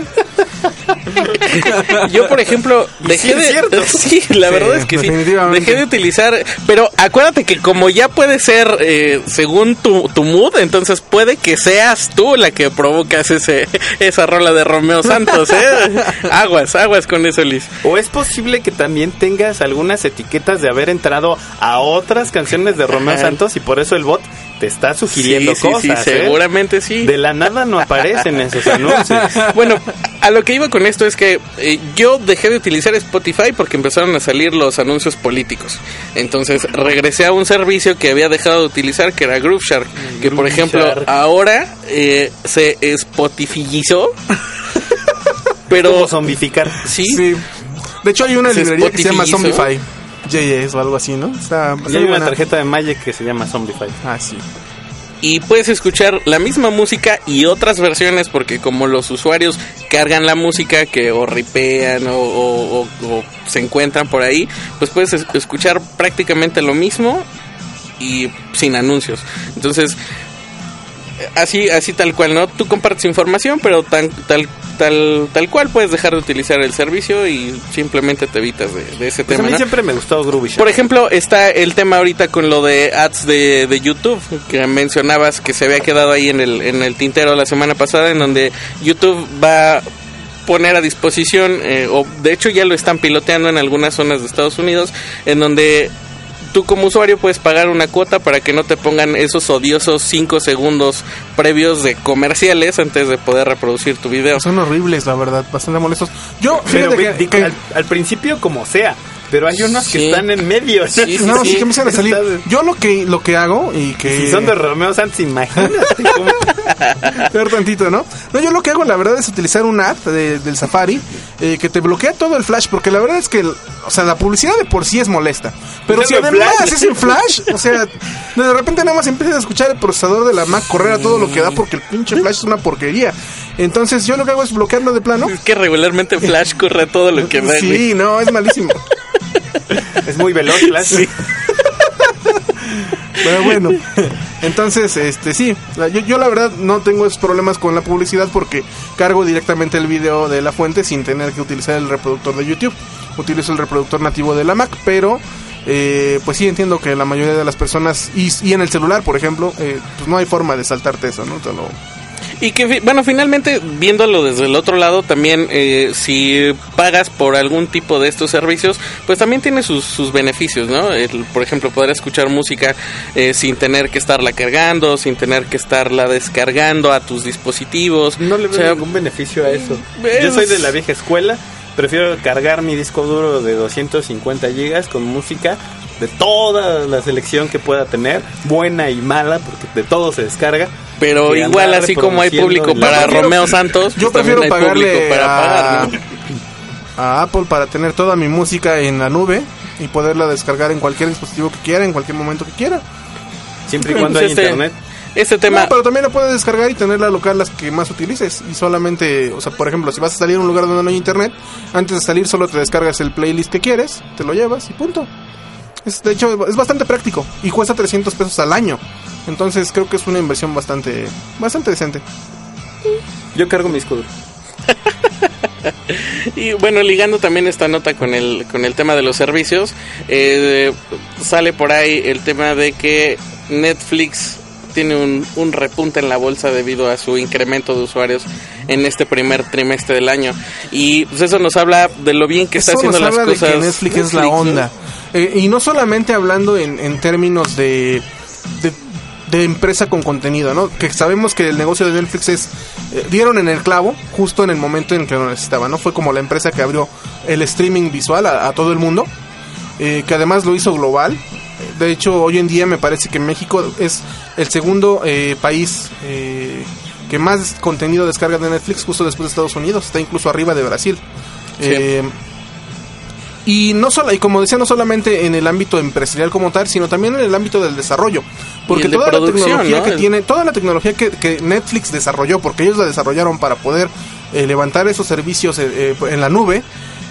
Yo, por ejemplo, dejé sí es de... cierto. Sí, la Sí, verdad es que sí. Dejé de utilizar... Pero acuérdate que como ya puede ser eh, según tu, tu mood, entonces puede que seas tú la que provocas ese esa rola de Romeo Santos, ¿eh? Aguas, aguas con eso, Liz. O es posible que también tengas algunas etiquetas de haber entrado a otras canciones de Romeo. Santos y por eso el bot te está sugiriendo sí, sí, cosas. sí, ¿eh? seguramente sí. De la nada no aparecen esos anuncios. Bueno, a lo que iba con esto es que eh, yo dejé de utilizar Spotify porque empezaron a salir los anuncios políticos. Entonces regresé a un servicio que había dejado de utilizar, que era Groove Shark, que por ejemplo Shark. ahora eh, se spotifyizó. pero Como zombificar. sí, Sí. De hecho, hay una Se librería que se llama. Zombify. JS o algo así, ¿no? Está Y hay una tarjeta de Magic que se llama Zombify. Ah, sí. Y puedes escuchar la misma música y otras versiones porque como los usuarios cargan la música que o ripean o, o- se encuentran por ahí, pues puedes es- escuchar prácticamente lo mismo y sin anuncios. Entonces, así así tal cual, ¿no? Tú compartes información, pero tan, tal tal tal cual puedes dejar de utilizar el servicio y simplemente te evitas de, de ese Pues a tema. mí ¿no? siempre me gustó Groovy. Por ejemplo, está el tema ahorita con lo de ads de, de YouTube, que mencionabas que se había quedado ahí en el, en el tintero la semana pasada, en donde YouTube va a poner a disposición, eh, o de hecho ya lo están piloteando en algunas zonas de Estados Unidos, en donde tú como usuario puedes pagar una cuota para que no te pongan esos odiosos 5 segundos previos de comerciales antes de poder reproducir tu video. Son horribles, la verdad, bastante molestos. Yo, Pero que- al, al principio como sea, pero hay unos que Sí. están en medio. Sí, sí, no, sí, sí. que empiezan a salir. Yo lo que lo que hago y que Si son de Romeo Santos, imagínate cómo... peor tantito, ¿no? No, yo lo que hago la verdad es utilizar un app de- del Safari eh, que te bloquea todo el flash porque la verdad es que, o sea, la publicidad de por sí es molesta. Pero ¿Es si además flash? es en flash, o sea, de repente nada más empiezas a escuchar el procesador de la Mac correr a todo lo que da porque el pinche flash es una porquería. Entonces yo lo que hago es bloquearlo de plano. Es que regularmente Flash corre todo lo que da. Sí, no, es malísimo. Es muy veloz, Flash. Pero bueno, entonces, este sí, yo, yo la verdad no tengo esos problemas con la publicidad porque cargo directamente el video de la fuente sin tener que utilizar el reproductor de YouTube. Utilizo el reproductor nativo de la Mac, pero eh, pues sí entiendo que la mayoría de las personas, y, y en el celular, por ejemplo, eh, pues no hay forma de saltarte eso, ¿no? Te lo- Y que, bueno, finalmente, viéndolo desde el otro lado, también eh, si pagas por algún tipo de estos servicios, pues también tiene sus, sus beneficios, ¿no? El, por ejemplo, poder escuchar música eh, sin tener que estarla cargando, sin tener que estarla descargando a tus dispositivos. No le veo O sea, ningún beneficio a eso. es- Yo soy de la vieja escuela. Prefiero cargar mi disco duro de 250 gigas con música de toda la selección que pueda tener, buena y mala, porque de todo se descarga. Pero igual, así como hay público para prefiero- Romeo Santos, Yo pues prefiero pagarle para a, pagar, ¿no? a Apple para tener toda mi música en la nube y poderla descargar en cualquier dispositivo que quiera, en cualquier momento que quiera. Siempre y Pues cuando hay este- internet. Este tema, No, pero también la puedes descargar y tenerla local las que más utilices. Y solamente, o sea, por ejemplo, si vas a salir a un lugar donde no hay internet, antes de salir solo te descargas el playlist que quieres, te lo llevas y punto. Es, de hecho, es bastante práctico y cuesta 300 pesos al año. Entonces creo que es una inversión bastante, bastante decente. Yo cargo mi escudo. Y bueno, ligando también esta nota con el, con el tema de los servicios, eh, sale por ahí el tema de que Netflix tiene un, un repunte en la bolsa debido a su incremento de usuarios en este primer trimestre del año. Y pues eso nos habla de lo bien que está haciendo nos las habla de cosas. que Netflix, es la onda. Eh, y no solamente hablando en, en términos de, de, de empresa con contenido, ¿no? Que sabemos que el negocio de Netflix es... eh, dieron en el clavo justo en el momento en que lo necesitaban, ¿no? Fue como la empresa que abrió el streaming visual a, a todo el mundo, eh, que además lo hizo global. De hecho, hoy en día me parece que México es el segundo eh, país eh, que más contenido descarga de Netflix justo después de Estados Unidos. Está incluso arriba de Brasil. Sí. Eh, y no solo, y como decía, no solamente en el ámbito empresarial como tal, sino también en el ámbito del desarrollo. Porque de toda la tecnología ¿no? que tiene, toda la tecnología que, que Netflix desarrolló, porque ellos la desarrollaron para poder eh, levantar esos servicios eh, eh, en la nube,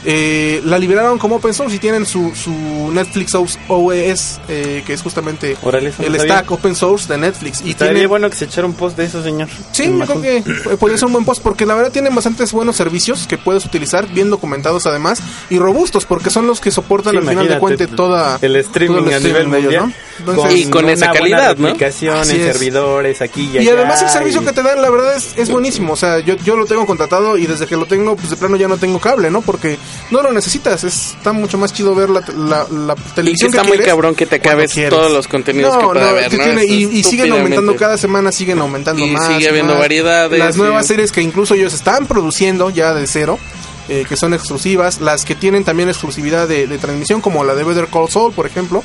eh, la liberaron como open source y tienen su, su Netflix OS, OS, eh, que es justamente el sabía. stack open source de Netflix. Y Estaría tiene, bueno que se echara un post de eso, señor. Sí, yo creo que podría ser un buen post porque la verdad tienen bastantes buenos servicios que puedes utilizar, bien documentados además y robustos porque son los que soportan Sí, al final de cuentas toda el streaming todo el a nivel ellos, mundial ¿no? Entonces, Y con esa calidad, ¿no? replicación Así en es. servidores aquí y y allá, además el servicio y- que te dan, la verdad es, es buenísimo. O sea, yo, yo lo tengo contratado y desde que lo tengo, pues de plano ya no tengo cable, ¿no? Porque no lo necesitas. Es, está mucho más chido ver la, la, la Y que televisión está que muy cabrón que te acabes todos los contenidos No, que pueda no, haber, ¿no? tiene- y, y siguen aumentando cada semana, siguen aumentando Y más. sigue habiendo más. variedades, Las nuevas series que incluso ellos están produciendo ya de cero. eh, que son exclusivas, las que tienen también exclusividad de, de transmisión, como la de Better Call Saul, por ejemplo,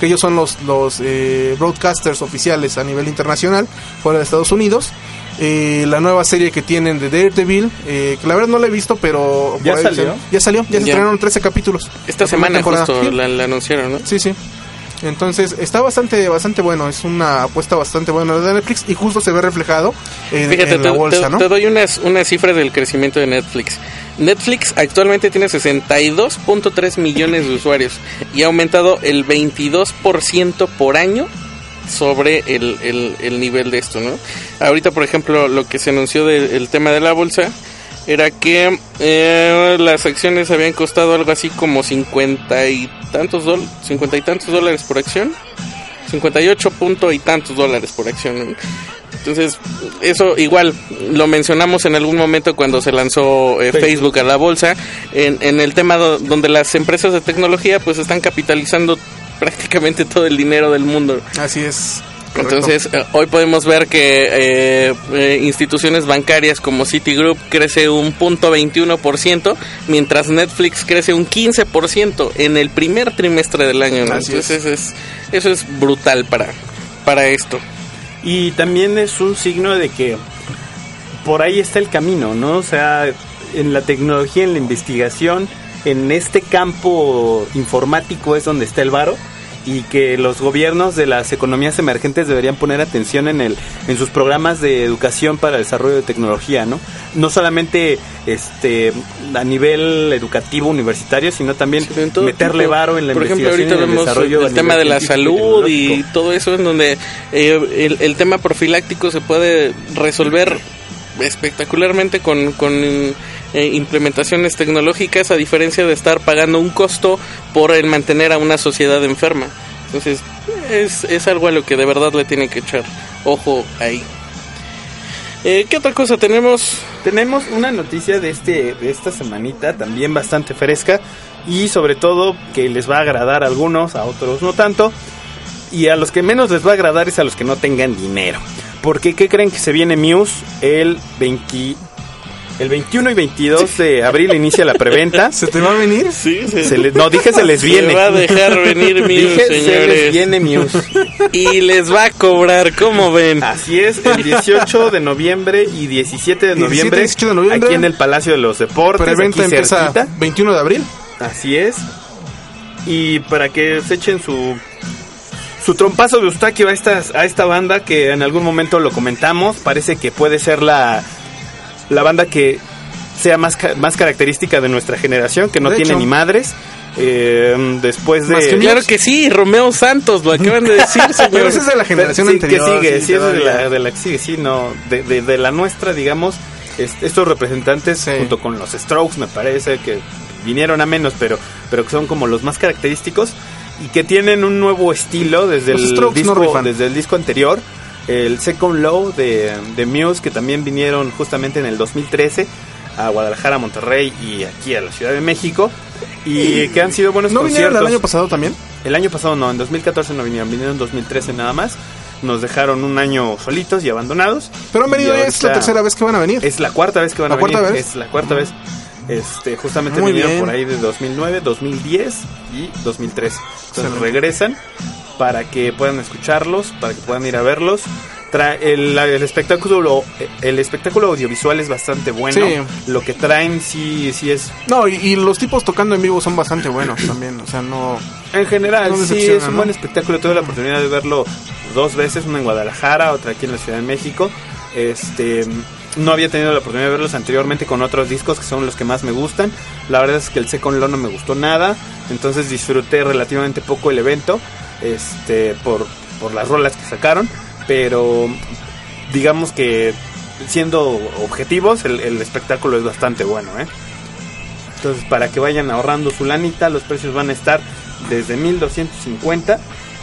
que ellos son los, los eh, broadcasters oficiales a nivel internacional, fuera de Estados Unidos. Eh, la nueva serie que tienen de Daredevil, eh, que la verdad no la he visto, pero... ¿Ya salió? Ya salió, ya se estrenaron 13 capítulos. Esta semana justo Sí. la, la anunciaron, ¿no? Sí, sí. Entonces está bastante bastante bueno, es una apuesta bastante buena de Netflix y justo se ve reflejado en, Fíjate, en te, la bolsa, te- ¿no? te doy una, una cifra del crecimiento de Netflix. Netflix actualmente tiene 62.3 millones de usuarios y ha aumentado el 22% por año sobre el, el- el nivel de esto, ¿no? Ahorita, por ejemplo, lo que se anunció del tema de la bolsa era que eh, las acciones habían costado algo así como 50 y tantos dólares, 50 y tantos dólares por acción. 58 punto y tantos dólares por acción. Entonces, eso igual lo mencionamos en algún momento cuando se lanzó eh, Facebook a la bolsa, en, en el tema do- donde las empresas de tecnología pues están capitalizando prácticamente todo el dinero del mundo. Así es. correcto. Entonces, eh, hoy podemos ver que eh, eh, instituciones bancarias como Citigroup crece un punto 21%, mientras Netflix crece un 15% en el primer trimestre del año. ¿no? Así Entonces, es. eso es brutal para, para esto. Y también es un signo de que por ahí está el camino, ¿no? O sea, en la tecnología, en la investigación, en este campo informático es donde está el varo y que los gobiernos de las economías emergentes deberían poner atención en el en sus programas de educación para el desarrollo de tecnología, ¿no? No solamente este a nivel educativo universitario, sino también Sí, meterle tipo. varo en la Por ejemplo, investigación ahorita y en el vemos desarrollo el tema de la salud y todo eso en donde eh, el, el tema profiláctico se puede resolver espectacularmente con, con eh, implementaciones tecnológicas a diferencia de estar pagando un costo por el mantener a una sociedad enferma. Entonces es, es algo a lo que de verdad le tiene que echar ojo ahí. Eh, ¿Qué otra cosa tenemos? Tenemos una noticia de este de esta semanita también bastante fresca y sobre todo que les va a agradar a algunos, a otros no tanto. Y a los que menos les va a agradar es a los que no tengan dinero. Porque ¿qué creen que se viene Muse el 20 el 21 y 22 de abril inicia la preventa. ¿Se te va a venir? Sí, Se les- no, dije se les viene. Se va a dejar venir Muse, Dije se les viene Muse. Y les va a cobrar, ¿cómo ven? Así es, el 18 de noviembre y 17 de 17, noviembre, 18 de noviembre. aquí en el Palacio de los Deportes, Preventa aquí empieza cerquita. 21 de abril. Así es. Y para que se echen su su trompazo de Eustaquio a esta, a esta banda que en algún momento lo comentamos, parece que puede ser la, la banda que sea más, ca- más característica de nuestra generación, que no De tiene hecho. ni madres. Eh, después Más que de... Claro que sí, Romeo Santos, lo acaban de decir, Pero ese es de la generación sí, anterior. que sigue, sí, sí, es de la, de la que sigue, sí, no, de, de- de la nuestra, digamos, es- estos representantes Sí. junto con los Strokes, me parece que vinieron a menos, pero, pero que son como los más característicos y que tienen un nuevo estilo desde Los el no disco, desde el disco anterior. El Second Low de, de Muse, que también vinieron justamente en el 2013 a Guadalajara, Monterrey y aquí a la Ciudad de México. Y que han sido buenos ¿No vinieron conciertos. el año pasado también? El año pasado no, en 2014 no vinieron, vinieron en 2013 nada más. Nos dejaron un año solitos y abandonados. Pero han venido, Y es la tercera vez que van a venir. Es la cuarta vez que van ¿La a venir. vez? Es la cuarta vez. Este, justamente Muy vinieron bien. por ahí de 2009, 2010 y 2013. Entonces Excelente. regresan para que puedan escucharlos, para que puedan ir a verlos. Tra- el, el espectáculo el espectáculo audiovisual es bastante bueno. Sí. Lo que traen sí sí es No, y, y los tipos tocando en vivo son bastante buenos también. O sea, no. En general, No sí, es un ¿no? buen espectáculo. Tuve la oportunidad de verlo dos veces, una en Guadalajara, otra aquí en la Ciudad de México. Este, no había tenido la oportunidad de verlos anteriormente con otros discos que son los que más me gustan. La verdad es que el Second Law no me gustó nada, entonces disfruté relativamente poco el evento, este, por, por las rolas que sacaron, pero digamos que siendo objetivos, el, el espectáculo es bastante bueno, ¿eh? Entonces, para que vayan ahorrando su lanita, los precios van a estar desde 1250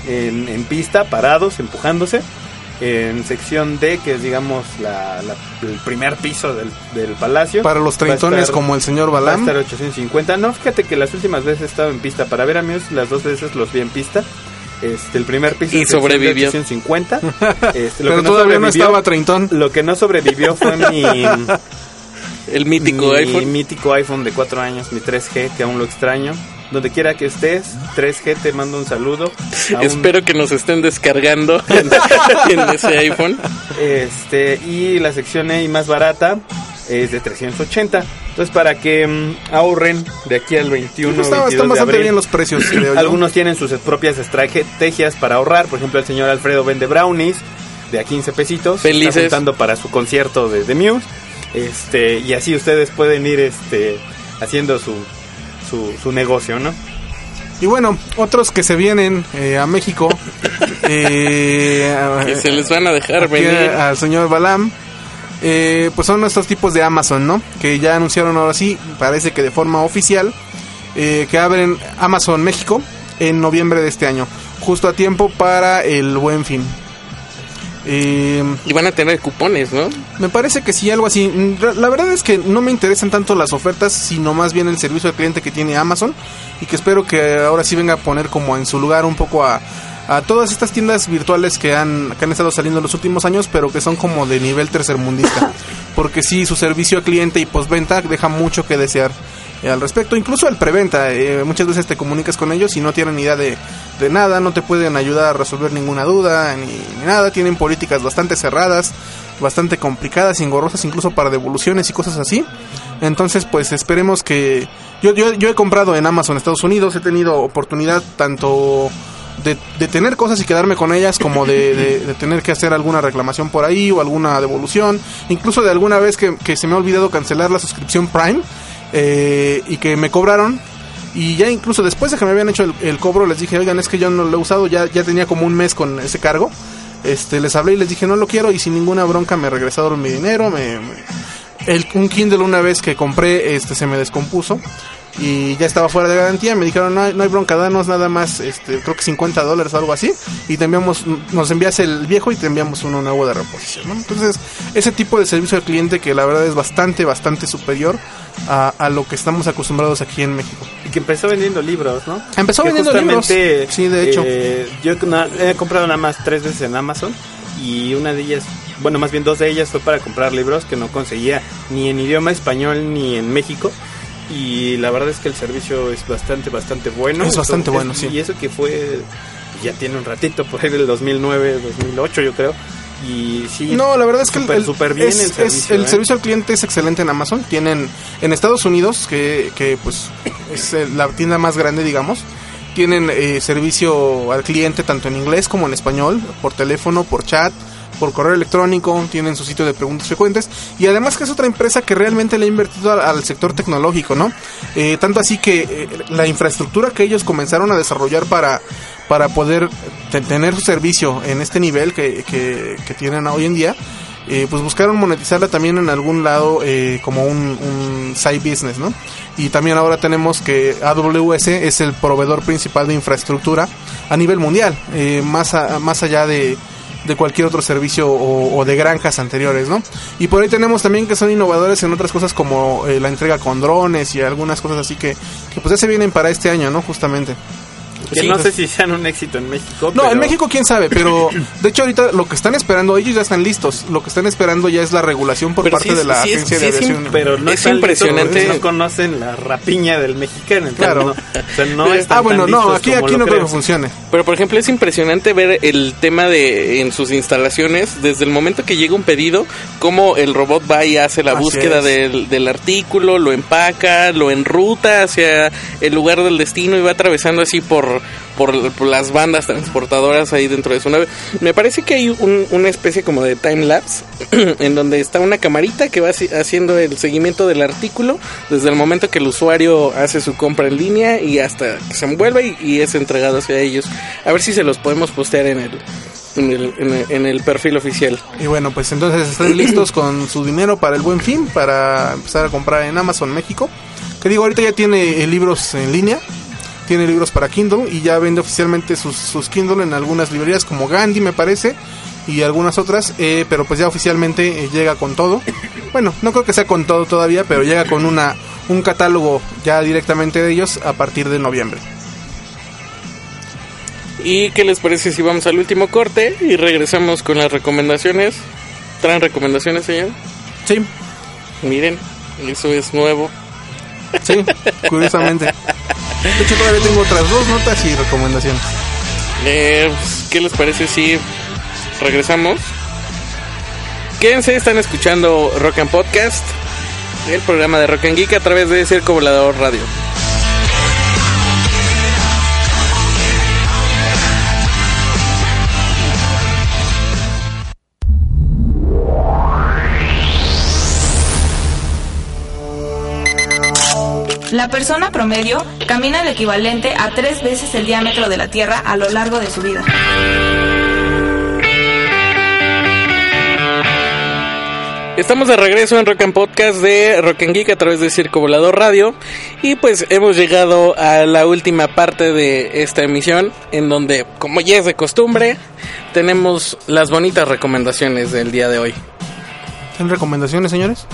en, en pista, parados, empujándose. En sección D, que es digamos la, la- el primer piso del, del palacio. Para los treintones estar- como el señor Va a Balam. estar 850. No, fíjate que las últimas veces he estado en pista para ver a Muse, las dos veces los vi en pista. Este, el primer piso Y sobrevivió. 850. Este, lo Pero que todavía no sobrevivió- estaba treintón. Lo que no sobrevivió fue mi, El mítico mi iPhone. mítico iPhone de 4 años, mi 3G, que aún lo extraño. Donde quiera que estés, 3G te mando un saludo. Aún- Espero que nos estén descargando en, en ese iPhone. Este, y la sección E más barata es de 380. Entonces, para que mm, ahorren de aquí al 21, Está- 22 están de bastante abril. bien los precios. Algunos tienen sus propias estrategias para ahorrar. Por ejemplo, el señor Alfredo vende brownies de a 15 pesitos. Felices. Está juntando para su concierto de, de Muse. Este, y así ustedes pueden ir este, haciendo su, su, su negocio, ¿no? Y bueno, otros que se vienen eh, a México. eh, Que se les van a dejar aquí venir. al señor Balam. Eh, pues son estos tipos de Amazon, ¿no? Que ya anunciaron ahora sí, parece que de forma oficial, eh, que abren Amazon México en noviembre de este año, justo a tiempo para el buen fin. Eh, Y van a tener cupones, ¿no? me parece que sí, algo así. La verdad es que no me interesan tanto las ofertas, sino más bien el servicio al cliente que tiene Amazon y que espero que ahora sí venga a poner como en su lugar un poco a, a todas estas tiendas virtuales que han, que han estado saliendo en los últimos años, pero que son como de nivel tercermundista. Porque sí, su servicio al cliente y postventa deja mucho que desear eh, al respecto. Incluso el preventa, eh, muchas veces te comunicas con ellos y no tienen idea de, de nada, no te pueden ayudar a resolver ninguna duda ni, ni nada. Tienen políticas bastante cerradas, bastante complicadas y engorrosas incluso para devoluciones y cosas así. Entonces, pues esperemos que... Yo, yo, yo he comprado en Amazon Estados Unidos, he tenido oportunidad tanto de, de tener cosas y quedarme con ellas como de, tener que hacer alguna reclamación por ahí o alguna devolución. Incluso de alguna vez que, que se me ha olvidado cancelar la suscripción Prime eh, y que me cobraron. Y ya incluso después de que me habían hecho el, el cobro les dije, oigan, es que yo no lo he usado, ya, ya tenía como un mes con ese cargo. Este, les hablé y les dije, no lo quiero y sin ninguna bronca me regresaron mi dinero. Me, me- el, un Kindle una vez que compré este se me descompuso y ya estaba fuera de garantía. Me dijeron, no hay, no hay bronca, danos nada más, este, creo que 50 dólares o algo así. Y te enviamos, nos envías el viejo y te enviamos uno nuevo de reposición. ¿no? Entonces, ese tipo de servicio al cliente que la verdad es bastante, bastante superior a, a lo que estamos acostumbrados aquí en México. Y que empezó vendiendo libros, ¿no? Empezó Que vendiendo libros. Sí, de hecho. eh, yo he comprado nada más tres veces en Amazon y una de ellas, bueno, más bien dos de ellas fue para comprar libros que no conseguía ni en idioma español ni en México. Y la verdad es que el servicio es bastante, bastante bueno. Es bastante bueno, sí. Y eso que fue, ya tiene un ratito, por ahí del 2009, 2008 yo creo. Y sí, No, la verdad es que el- súper bien es- el es- servicio. el ¿eh? servicio al cliente es excelente en Amazon. Tienen en Estados Unidos, que, que pues es la tienda más grande, digamos. Tienen eh, servicio al cliente tanto en inglés como en español, por teléfono, por chat, por correo electrónico. Tienen su sitio de preguntas frecuentes. Y además que es otra empresa que realmente le ha invertido al, sector tecnológico, ¿no? Eh, tanto así que eh, la infraestructura que ellos comenzaron a desarrollar para para poder te- tener su servicio en este nivel que, que, tienen hoy en día, eh, pues buscaron monetizarla también en algún lado eh, como un, side business, ¿no? Y también ahora tenemos que AWS es el proveedor principal de infraestructura a nivel mundial, más, a- más allá de, de cualquier otro servicio o, de granjas anteriores, ¿no? Y por ahí tenemos también que son innovadores en otras cosas como eh, la entrega con drones y algunas cosas así que, que pues ya se vienen para este año, ¿no? Justamente. Que Sí. no sé si sean un éxito en México. No, pero- en México quién sabe, pero de hecho ahorita lo que están esperando, ellos ya están listos, lo que están esperando ya es la regulación por Pero parte sí de la sí agencia sí de aviación. Pero no Es listos impresionante. porque No conocen la rapiña del mexicano. entonces Claro. no- o sea, no están ah, bueno, tan no, listos aquí, aquí no creo que funcione. Pero por ejemplo es impresionante ver el tema de en sus instalaciones desde el momento que llega un pedido, cómo el robot va y hace la Así búsqueda del, del artículo, lo empaca, lo enruta hacia el lugar del destino y va atravesando así por, por, por las bandas transportadoras ahí dentro de su nave. Me parece que hay un- una especie como de time lapse en donde está una camarita que va haci- haciendo el seguimiento del artículo desde el momento que el usuario hace su compra en línea y hasta que se envuelve y, y es entregado hacia ellos. A ver si se los podemos postear en el, en el, en el, en el perfil oficial. Y bueno, pues entonces estén listos con su dinero para el buen fin, para empezar a comprar en Amazon México. Que digo, ahorita ya tiene eh, libros en línea, tiene libros para Kindle y ya vende oficialmente sus, sus Kindle en algunas librerías como Gandhi me parece y algunas otras, eh, pero pues ya oficialmente eh, llega con todo. Bueno, no creo que sea con todo todavía, pero llega con una un catálogo ya directamente de ellos a partir de noviembre. ¿Y qué les parece si vamos al último corte y regresamos con las recomendaciones? ¿Traen recomendaciones, señor? Sí, Miren, eso es nuevo. sí, curiosamente. De hecho, todavía tengo otras dos notas y recomendaciones. Eh, ¿Qué les parece si regresamos? Quédense, están escuchando Rock and Podcast, el programa de Rock and Geek a través de Circo Volador Radio. La persona promedio camina el equivalente a tres veces el diámetro de la Tierra a lo largo de su vida. Estamos de regreso en Rock and Podcast de Rock and Geek a través de Circo Volador Radio y pues hemos llegado a la última parte de esta emisión en donde, como ya es de costumbre, tenemos las bonitas recomendaciones del día de hoy. ¿Tienen recomendaciones, señores?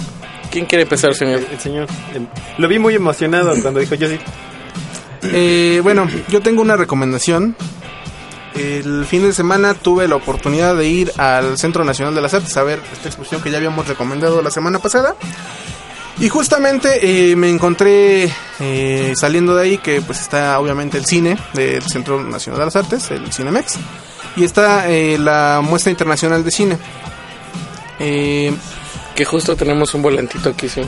¿Quién quiere empezar, señor? El, el señor. el- lo vi muy emocionado cuando dijo yo sí. Eh, bueno, yo tengo una recomendación. El fin de semana tuve la oportunidad de ir al Centro Nacional de las Artes a ver esta exposición que ya habíamos recomendado la semana pasada. Y justamente eh, me encontré eh, saliendo de ahí que pues está obviamente el cine del Centro Nacional de las Artes, el Cinemex, y está eh, la muestra internacional de cine. Que justo tenemos un volantito aquí, sí.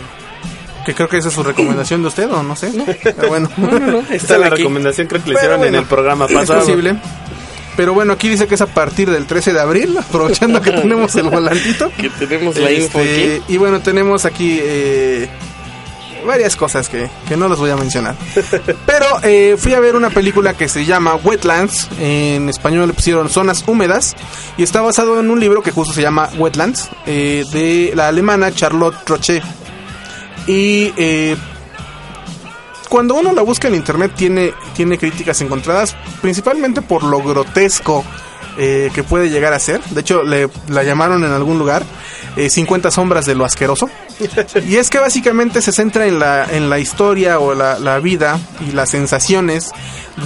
que creo que esa es su recomendación de usted o no sé. Pero bueno. No, no, no, Esta está es la aquí. recomendación creo que le Pero hicieron en bueno, el programa Es pasado. posible. Pero bueno, aquí dice que es a partir del 13 de abril, aprovechando que tenemos el volantito. Que tenemos la info Este, aquí. y bueno, tenemos aquí eh, varias cosas que, que no las voy a mencionar. Pero eh, fui a ver una película que se llama Wetlands. En español le pusieron Zonas Húmedas. Y está basado en un libro que justo se llama Wetlands. eh, de la alemana Charlotte Roche. Y eh, cuando uno la busca en internet tiene, tiene críticas encontradas, principalmente por lo grotesco eh, que puede llegar a ser. De hecho, le, la llamaron en algún lugar eh, 50 sombras de lo asqueroso. Y es que básicamente se centra en la, en la historia o la, la vida y las sensaciones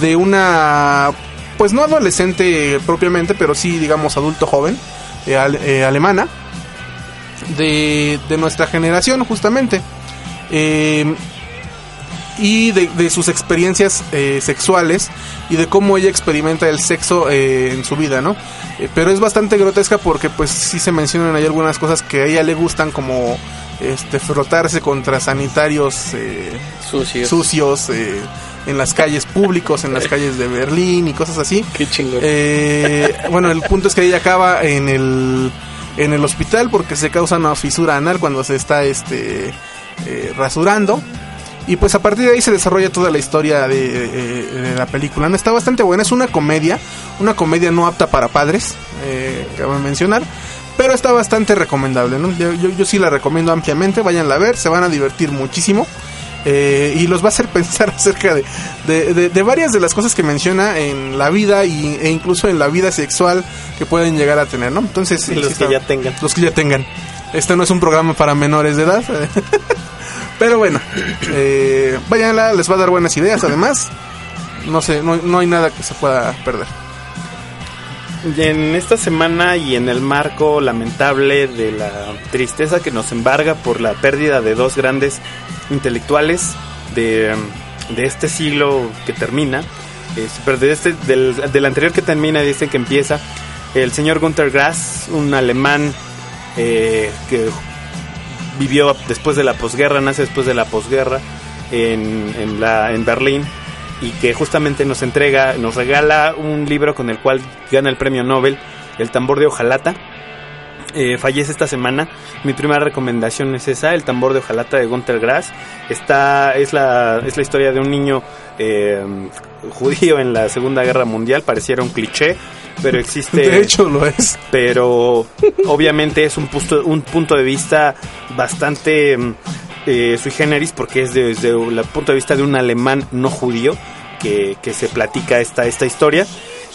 de una, pues no adolescente propiamente, pero sí, digamos, adulto joven, eh, eh, alemana, de, de nuestra generación justamente. Y de, de sus experiencias eh, sexuales y de cómo ella experimenta el sexo eh, en su vida, ¿no? Eh, pero es bastante grotesca porque pues sí se mencionan ahí algunas cosas que a ella le gustan como este frotarse contra sanitarios eh, Sucio. sucios eh, en las calles públicos, en las calles de Berlín y cosas así. Qué chingón. Bueno, el punto es que ella acaba en el en el hospital porque se causa una fisura anal cuando se está este eh, rasurando. Y pues a partir de ahí se desarrolla toda la historia de, eh, de la película. ¿no? Está bastante buena, es una comedia, una comedia no apta para padres, eh, cabe mencionar, pero está bastante recomendable. ¿no? Yo, yo, yo sí la recomiendo ampliamente, váyanla a ver, se van a divertir muchísimo. eh, y los va a hacer pensar acerca de, de, de- de varias de las cosas que menciona en la vida y, e incluso en la vida sexual que pueden llegar a tener, ¿no? Entonces, sí, Los sí que está- ya tengan. Los que ya tengan. Este no es un programa para menores de edad. Pero bueno, eh, les va a dar buenas ideas además. No sé, no, no hay nada que se pueda perder. En esta semana y en el marco lamentable de la tristeza que nos embarga por la pérdida de dos grandes intelectuales de, de este siglo que termina, este, del, del anterior que termina este que empieza, el señor Gunther Grass, un alemán eh, que vivió después de la posguerra, nace después de la posguerra en, en, en Berlín y que justamente nos entrega, nos regala un libro con el cual gana el premio Nobel, El tambor de hojalata. Eh, fallece esta semana. Mi primera recomendación es esa, El tambor de hojalata de Gunther Grass. Está, es, la, es la historia de un niño eh, judío en la Segunda Guerra Mundial, pareciera un cliché, pero existe De hecho, lo es. pero obviamente es un punto, un punto de vista bastante mm, eh, sui generis porque es desde el punto de vista de un alemán no judío que, que se platica esta, esta historia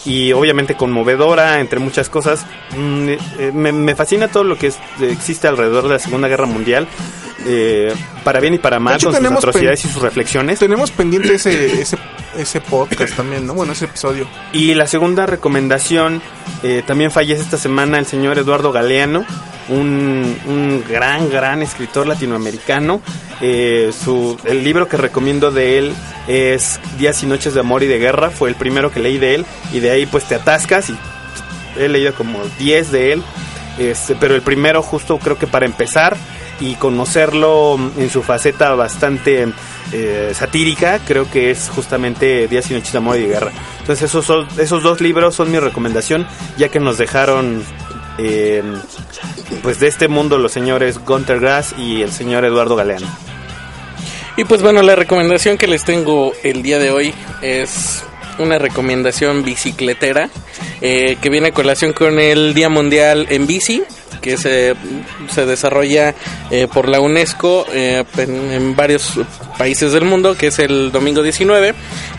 y obviamente conmovedora entre muchas cosas. Mm, eh, me, me fascina todo lo que es- existe alrededor de la Segunda Guerra Mundial eh, para bien y para mal hecho, con sus atrocidades y sus reflexiones. Tenemos pendiente ese, ese, ese podcast también, ¿no? Bueno, ese episodio. Y la segunda recomendación, eh, también fallece esta semana el señor Eduardo Galeano, un, un gran, gran escritor latinoamericano. Eh, su, el libro que recomiendo de él es Días y Noches de Amor y de Guerra, fue el primero que leí de él, y de ahí pues te atascas y he leído como 10 de él, este, pero el primero justo creo que para empezar y conocerlo en su faceta bastante eh, satírica, creo que es justamente Días y Noches de Amor Guerra. Entonces esos, esos dos libros son mi recomendación, ya que nos dejaron eh, pues de este mundo los señores Gunter Grass y el señor Eduardo Galeano. Y pues bueno, la recomendación que les tengo el día de hoy es una recomendación bicicletera eh, que viene a colación con el Día Mundial en Bici que se, se desarrolla eh, por la UNESCO eh, en, en varios países del mundo, que es el domingo 19,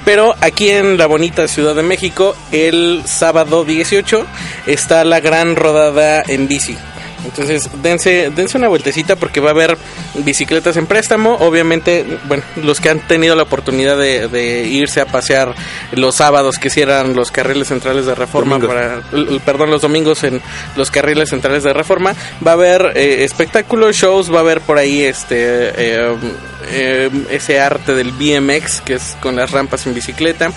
pero aquí en la bonita Ciudad de México, el sábado 18, está la gran rodada en bici. Entonces, dense, dense una vueltecita porque va a haber bicicletas en préstamo. Obviamente, bueno, los que han tenido la oportunidad de, de irse a pasear los sábados que cierran los carriles centrales de reforma, para, perdón, los domingos en los carriles centrales de reforma, va a haber eh, espectáculos, shows, va a haber por ahí este eh, eh, ese arte del BMX que es con las rampas en bicicleta.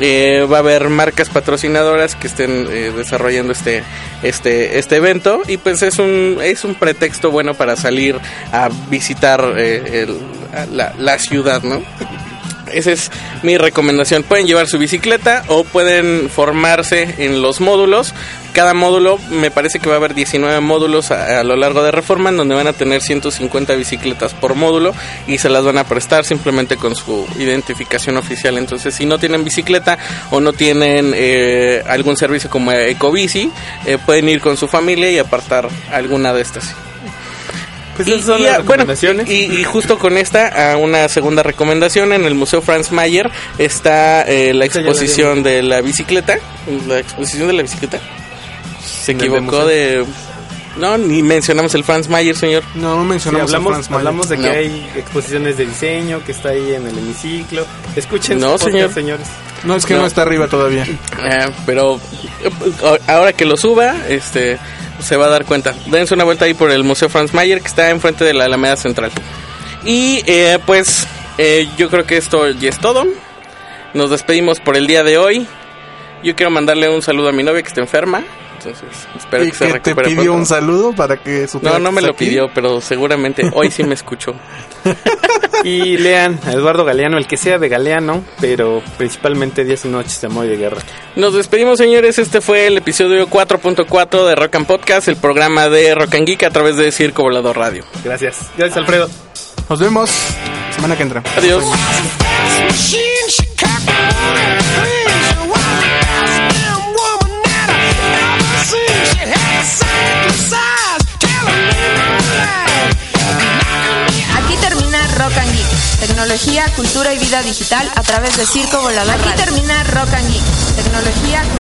Eh, va a haber marcas patrocinadoras que estén eh, desarrollando este este este evento y pues es un es un pretexto bueno para salir a visitar eh, el- la, la ciudad, ¿no? Esa es mi recomendación. Pueden llevar su bicicleta o pueden formarse en los módulos. Cada módulo, me parece que va a haber 19 módulos a, lo largo de Reforma, en donde van a tener 150 bicicletas por módulo y se las van a prestar simplemente con su identificación oficial. Entonces, si no tienen bicicleta o no tienen eh, algún servicio como Ecobici, eh, pueden ir con su familia y apartar alguna de estas. Pues Y- esas son y, las ah, bueno, recomendaciones. y, y justo con esta, a una segunda recomendación, en el Museo Franz Mayer está eh, la exposición de la bicicleta. La exposición de la bicicleta. Se ¿En el equivocó de... No, ni mencionamos el Franz Mayer, señor. No, no Sí, mencionamos a hablamos, Franz Mayer. hablamos de que No. hay exposiciones de diseño que está ahí en el hemiciclo. Escuchen No, podcast, señor. señores. No, es que no. No. está arriba todavía. Ah, pero eh, ahora que lo suba, este se va a dar cuenta. Dense una vuelta ahí por el Museo Franz Mayer que está enfrente de la Alameda Central. Y eh, pues eh, yo creo que esto ya es todo. Nos despedimos por el día de hoy. Yo quiero mandarle un saludo a mi novia que está enferma. Entonces espero y que se que te recupere pidió pronto. un saludo para que supiera No, no que me lo aquí. pidió, pero seguramente hoy sí me escuchó. Y lean a Eduardo Galeano, el que sea de Galeano, pero principalmente Días y Noches de Amor y de Guerra. Nos despedimos, señores. Este fue el episodio 4.4 de Rock and Podcast, el programa de Rock and Geek a través de Circo Volador Radio. Gracias. Gracias, Alfredo. Nos vemos semana que entra. Adiós. Tecnología, cultura y vida digital a través de Circo Volador. Aquí Radio. termina Rock and Geek. Tecnología,